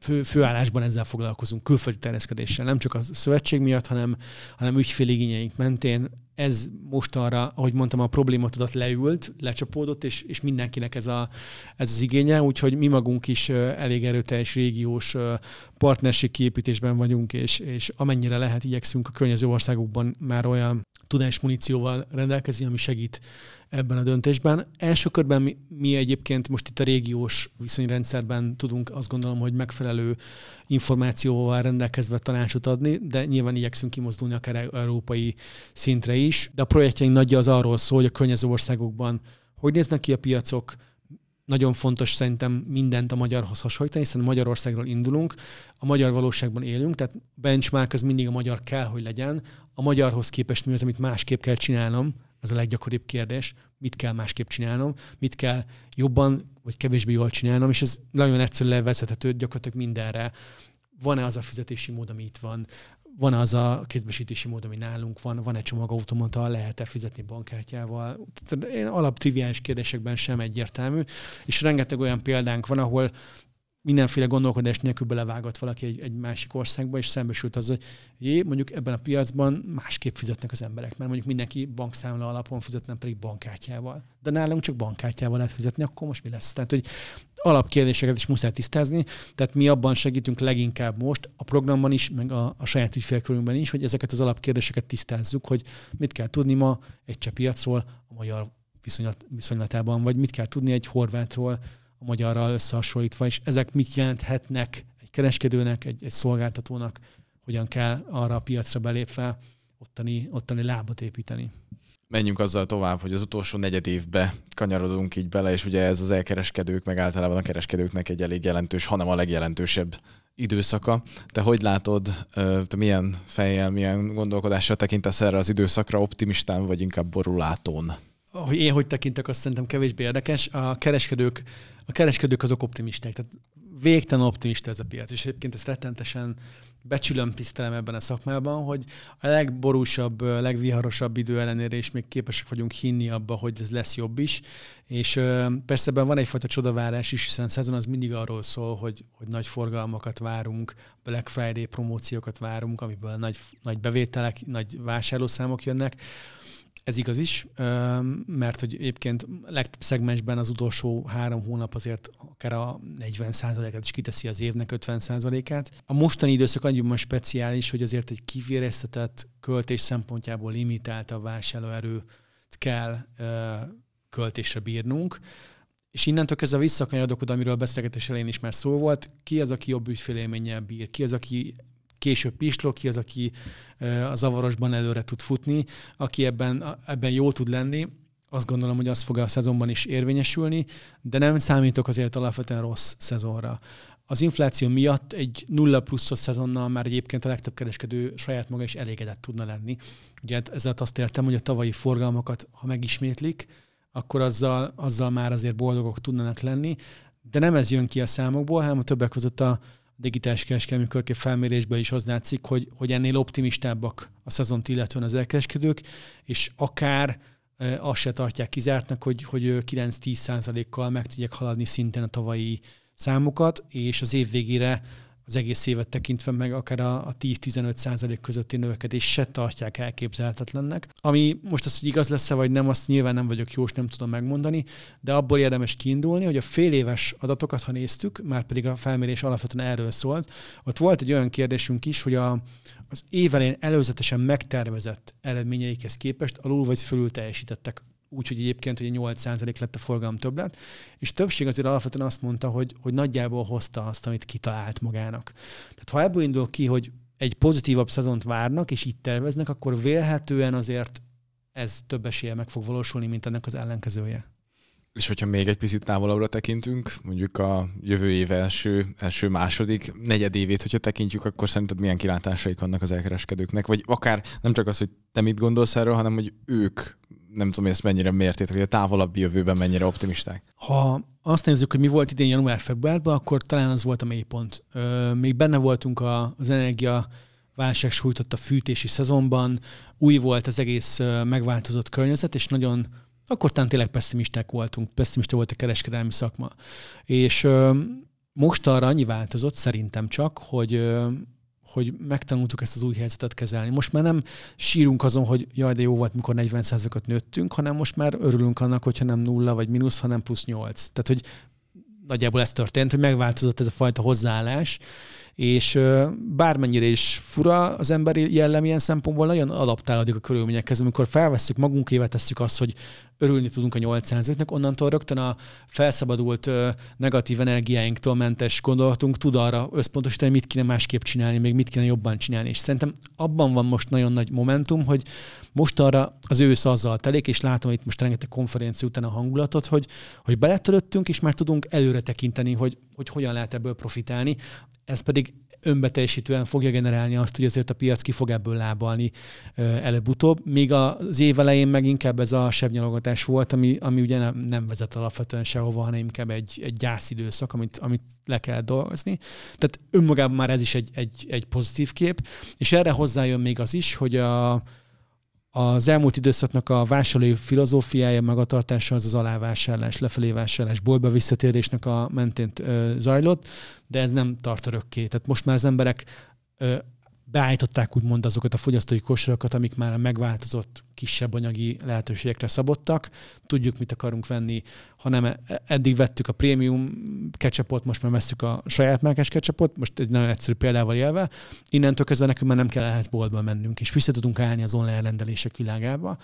fő, főállásban ezzel foglalkozunk, külföldi terjeszkedéssel, nem csak a szövetség miatt, hanem, hanem ügyféligényeink mentén. Ez most arra, ahogy mondtam, a problématodat leült, lecsapódott, és, és mindenkinek ez, a, ez az igénye, úgyhogy mi magunk is elég erőteljes régiós partnerség kiépítésben vagyunk, és, és amennyire lehet, igyekszünk a környező országokban már olyan tudásmunícióval rendelkezni, ami segít ebben a döntésben. Első körben mi, mi egyébként most itt a régiós viszonyrendszerben tudunk azt gondolom, hogy megfelelő információval rendelkezve tanácsot adni, de nyilván igyekszünk kimozdulni akár európai szintre is. De a projektjeink nagyja az arról szól, hogy a környező országokban hogy néznek ki a piacok, nagyon fontos szerintem mindent a magyarhoz hasonlítani, hiszen Magyarországról indulunk, a magyar valóságban élünk, tehát benchmark az mindig a magyar kell, hogy legyen. A magyarhoz képest mi az, amit másképp kell csinálnom, ez a leggyakoribb kérdés, mit kell másképp csinálnom, mit kell jobban vagy kevésbé jól csinálnom, és ez nagyon egyszerű levezethető gyakorlatilag mindenre. Van-e az a fizetési mód, ami itt van? van az a kézbesítési mód, ami nálunk van, van egy csomagautomata, lehet-e fizetni bankkártyával. Tehát én alap triviális kérdésekben sem egyértelmű, és rengeteg olyan példánk van, ahol mindenféle gondolkodás nélkül belevágott valaki egy, egy másik országba, és szembesült az, hogy jé, mondjuk ebben a piacban másképp fizetnek az emberek, mert mondjuk mindenki bankszámla alapon fizet, nem pedig bankkártyával. De nálunk csak bankkártyával lehet fizetni, akkor most mi lesz? Tehát, hogy alapkérdéseket is muszáj tisztázni, tehát mi abban segítünk leginkább most, a programban is, meg a, a saját ügyfélkörünkben is, hogy ezeket az alapkérdéseket tisztázzuk, hogy mit kell tudni ma egy cseh piacról, a magyar viszonylat, viszonylatában, vagy mit kell tudni egy horvátról, a magyarral összehasonlítva, és ezek mit jelenthetnek egy kereskedőnek, egy, egy szolgáltatónak, hogyan kell arra a piacra belépve ottani, ottani lábot építeni. Menjünk azzal tovább, hogy az utolsó negyed évbe kanyarodunk így bele, és ugye ez az elkereskedők, meg általában a kereskedőknek egy elég jelentős, hanem a legjelentősebb időszaka. Te hogy látod, te milyen fejjel, milyen gondolkodással tekintesz erre az időszakra, optimistán vagy inkább borulátón? Hogy én hogy tekintek, azt szerintem kevésbé érdekes. A kereskedők a kereskedők azok optimisták, tehát végtelen optimista ez a piac, és egyébként ezt rettentesen becsülöm, tisztelem ebben a szakmában, hogy a legborúsabb, legviharosabb idő ellenére is még képesek vagyunk hinni abba, hogy ez lesz jobb is. És persze ebben van egyfajta csodavárás is, hiszen a szezon az mindig arról szól, hogy, hogy nagy forgalmakat várunk, Black Friday promóciókat várunk, amiből nagy, nagy bevételek, nagy vásárlószámok jönnek. Ez igaz is, mert hogy egyébként legtöbb szegmensben az utolsó három hónap azért akár a 40%-át is kiteszi az évnek 50%-át. A mostani időszak annyiban speciális, hogy azért egy kivéreztetett költés szempontjából limitált a vásárlóerő kell költésre bírnunk, és innentől kezdve visszakanyarodok oda, amiről a beszélgetés elején is már szó volt, ki az, aki jobb ügyfélélménnyel bír, ki az, aki később pislog, az, aki a zavarosban előre tud futni, aki ebben, ebben jó tud lenni, azt gondolom, hogy az fog a szezonban is érvényesülni, de nem számítok azért alapvetően rossz szezonra. Az infláció miatt egy nulla pluszos szezonnal már egyébként a legtöbb kereskedő saját maga is elégedett tudna lenni. Ugye hát ezzel azt értem, hogy a tavalyi forgalmakat, ha megismétlik, akkor azzal, azzal már azért boldogok tudnának lenni, de nem ez jön ki a számokból, hanem a többek között a, digitális kereskedelmi körkép felmérésben is az látszik, hogy, hogy ennél optimistábbak a szezont illetően az elkereskedők, és akár azt se tartják kizártnak, hogy, hogy 9-10 százalékkal meg tudják haladni szinten a tavalyi számokat, és az év végére az egész évet tekintve meg akár a, a 10-15 százalék közötti növekedés se tartják elképzelhetetlennek. Ami most az, hogy igaz lesz-e vagy nem, azt nyilván nem vagyok jó, és nem tudom megmondani, de abból érdemes kiindulni, hogy a fél éves adatokat, ha néztük, már pedig a felmérés alapvetően erről szólt, ott volt egy olyan kérdésünk is, hogy a, az évelén előzetesen megtervezett eredményeikhez képest alul vagy fölül teljesítettek úgyhogy egyébként hogy 8% lett a forgalom többlet, és többség azért alapvetően azt mondta, hogy, hogy nagyjából hozta azt, amit kitalált magának. Tehát ha ebből indul ki, hogy egy pozitívabb szezont várnak, és így terveznek, akkor vélhetően azért ez több esélye meg fog valósulni, mint ennek az ellenkezője. És hogyha még egy picit távolabbra tekintünk, mondjuk a jövő év első, első második, negyed évét, hogyha tekintjük, akkor szerinted milyen kilátásaik vannak az elkereskedőknek? Vagy akár nem csak az, hogy te mit gondolsz erről, hanem hogy ők nem tudom, hogy ezt mennyire mértétek, hogy a távolabbi jövőben mennyire optimisták? Ha azt nézzük, hogy mi volt idén január-februárban, akkor talán az volt a mélypont. Még benne voltunk az energia válság sújtott a fűtési szezonban, új volt az egész megváltozott környezet, és nagyon akkor tényleg pessimisták voltunk, pessimista volt a kereskedelmi szakma. És most arra annyi változott szerintem csak, hogy hogy megtanultuk ezt az új helyzetet kezelni. Most már nem sírunk azon, hogy jaj, de jó volt, mikor 40%-ot nőttünk, hanem most már örülünk annak, hogyha nem nulla vagy mínusz, hanem plusz 8. Tehát, hogy nagyjából ez történt, hogy megváltozott ez a fajta hozzáállás, és bármennyire is fura az emberi jellem ilyen szempontból, nagyon adaptálódik a körülményekhez. Amikor felveszünk magunkével, tesszük azt, hogy örülni tudunk a 805-nek, onnantól rögtön a felszabadult negatív energiáinktól mentes gondolatunk tud arra összpontosítani, mit kéne másképp csinálni, még mit kéne jobban csinálni. És szerintem abban van most nagyon nagy momentum, hogy most arra az ősz azzal telik, és látom itt most rengeteg konferencia után a hangulatot, hogy, hogy beletöröttünk, és már tudunk előre tekinteni, hogy, hogy hogyan lehet ebből profitálni. Ez pedig önbeteljesítően fogja generálni azt, hogy azért a piac ki fog ebből lábalni előbb-utóbb. Míg az év elején meg inkább ez a sebnyalogatás volt, ami, ami ugye nem, nem vezet alapvetően sehova, hanem inkább egy, egy gyászidőszak, amit, amit le kell dolgozni. Tehát önmagában már ez is egy, egy, egy pozitív kép, és erre hozzájön még az is, hogy a, az elmúlt időszaknak a vásárlói filozófiája, magatartása az az alávásárlás, lefelé vásárlás, boltba visszatérésnek a mentén zajlott, de ez nem tart örökké. Tehát most már az emberek beállították úgymond azokat a fogyasztói kosarakat, amik már a megváltozott kisebb anyagi lehetőségekre szabottak. Tudjuk, mit akarunk venni, hanem e, eddig vettük a prémium ketchupot, most már veszük a saját márkás ketchupot, most egy nagyon egyszerű példával élve. Innentől kezdve nekünk már nem kell ehhez boltba mennünk, és vissza tudunk állni az online rendelések világába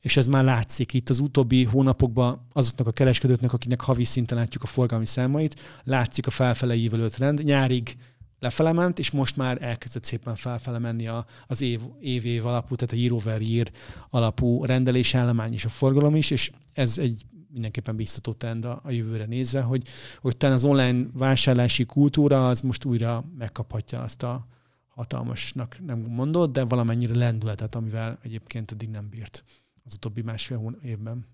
és ez már látszik itt az utóbbi hónapokban azoknak a kereskedőknek, akiknek havi szinten látjuk a forgalmi számait, látszik a felfele ívelő trend. Nyárig lefele ment, és most már elkezdett szépen felfele menni a, az év, év, év alapú, tehát a year over year alapú rendelésállomány és a forgalom is, és ez egy mindenképpen biztató trend a, a jövőre nézve, hogy, hogy talán az online vásárlási kultúra az most újra megkaphatja azt a hatalmasnak nem mondott, de valamennyire lendületet, amivel egyébként eddig nem bírt az utóbbi másfél évben.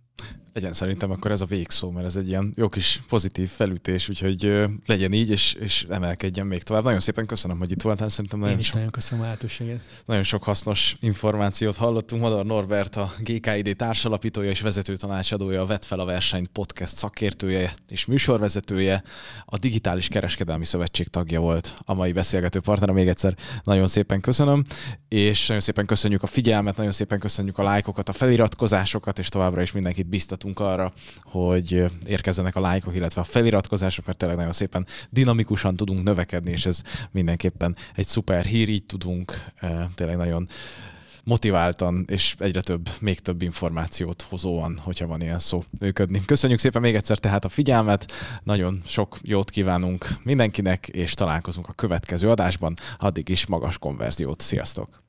Legyen szerintem akkor ez a végszó, mert ez egy ilyen jó kis pozitív felütés, úgyhogy legyen így, és, és emelkedjen még tovább. Nagyon szépen köszönöm, hogy itt voltál, szerintem nagyon Én is sok, nagyon köszönöm a lehetőséget. Nagyon sok hasznos információt hallottunk. Madar Norbert, a GKID társalapítója és vezető tanácsadója, a Vett fel a versenyt podcast szakértője és műsorvezetője, a Digitális Kereskedelmi Szövetség tagja volt a mai beszélgető partner. Még egyszer nagyon szépen köszönöm, és nagyon szépen köszönjük a figyelmet, nagyon szépen köszönjük a lájkokat, a feliratkozásokat, és továbbra is mindenkit biztatunk arra, hogy érkezzenek a lájkok, illetve a feliratkozások, mert tényleg nagyon szépen dinamikusan tudunk növekedni, és ez mindenképpen egy szuper hír, így tudunk eh, tényleg nagyon motiváltan és egyre több, még több információt hozóan, hogyha van ilyen szó működni. Köszönjük szépen még egyszer tehát a figyelmet, nagyon sok jót kívánunk mindenkinek, és találkozunk a következő adásban, addig is magas konverziót. Sziasztok!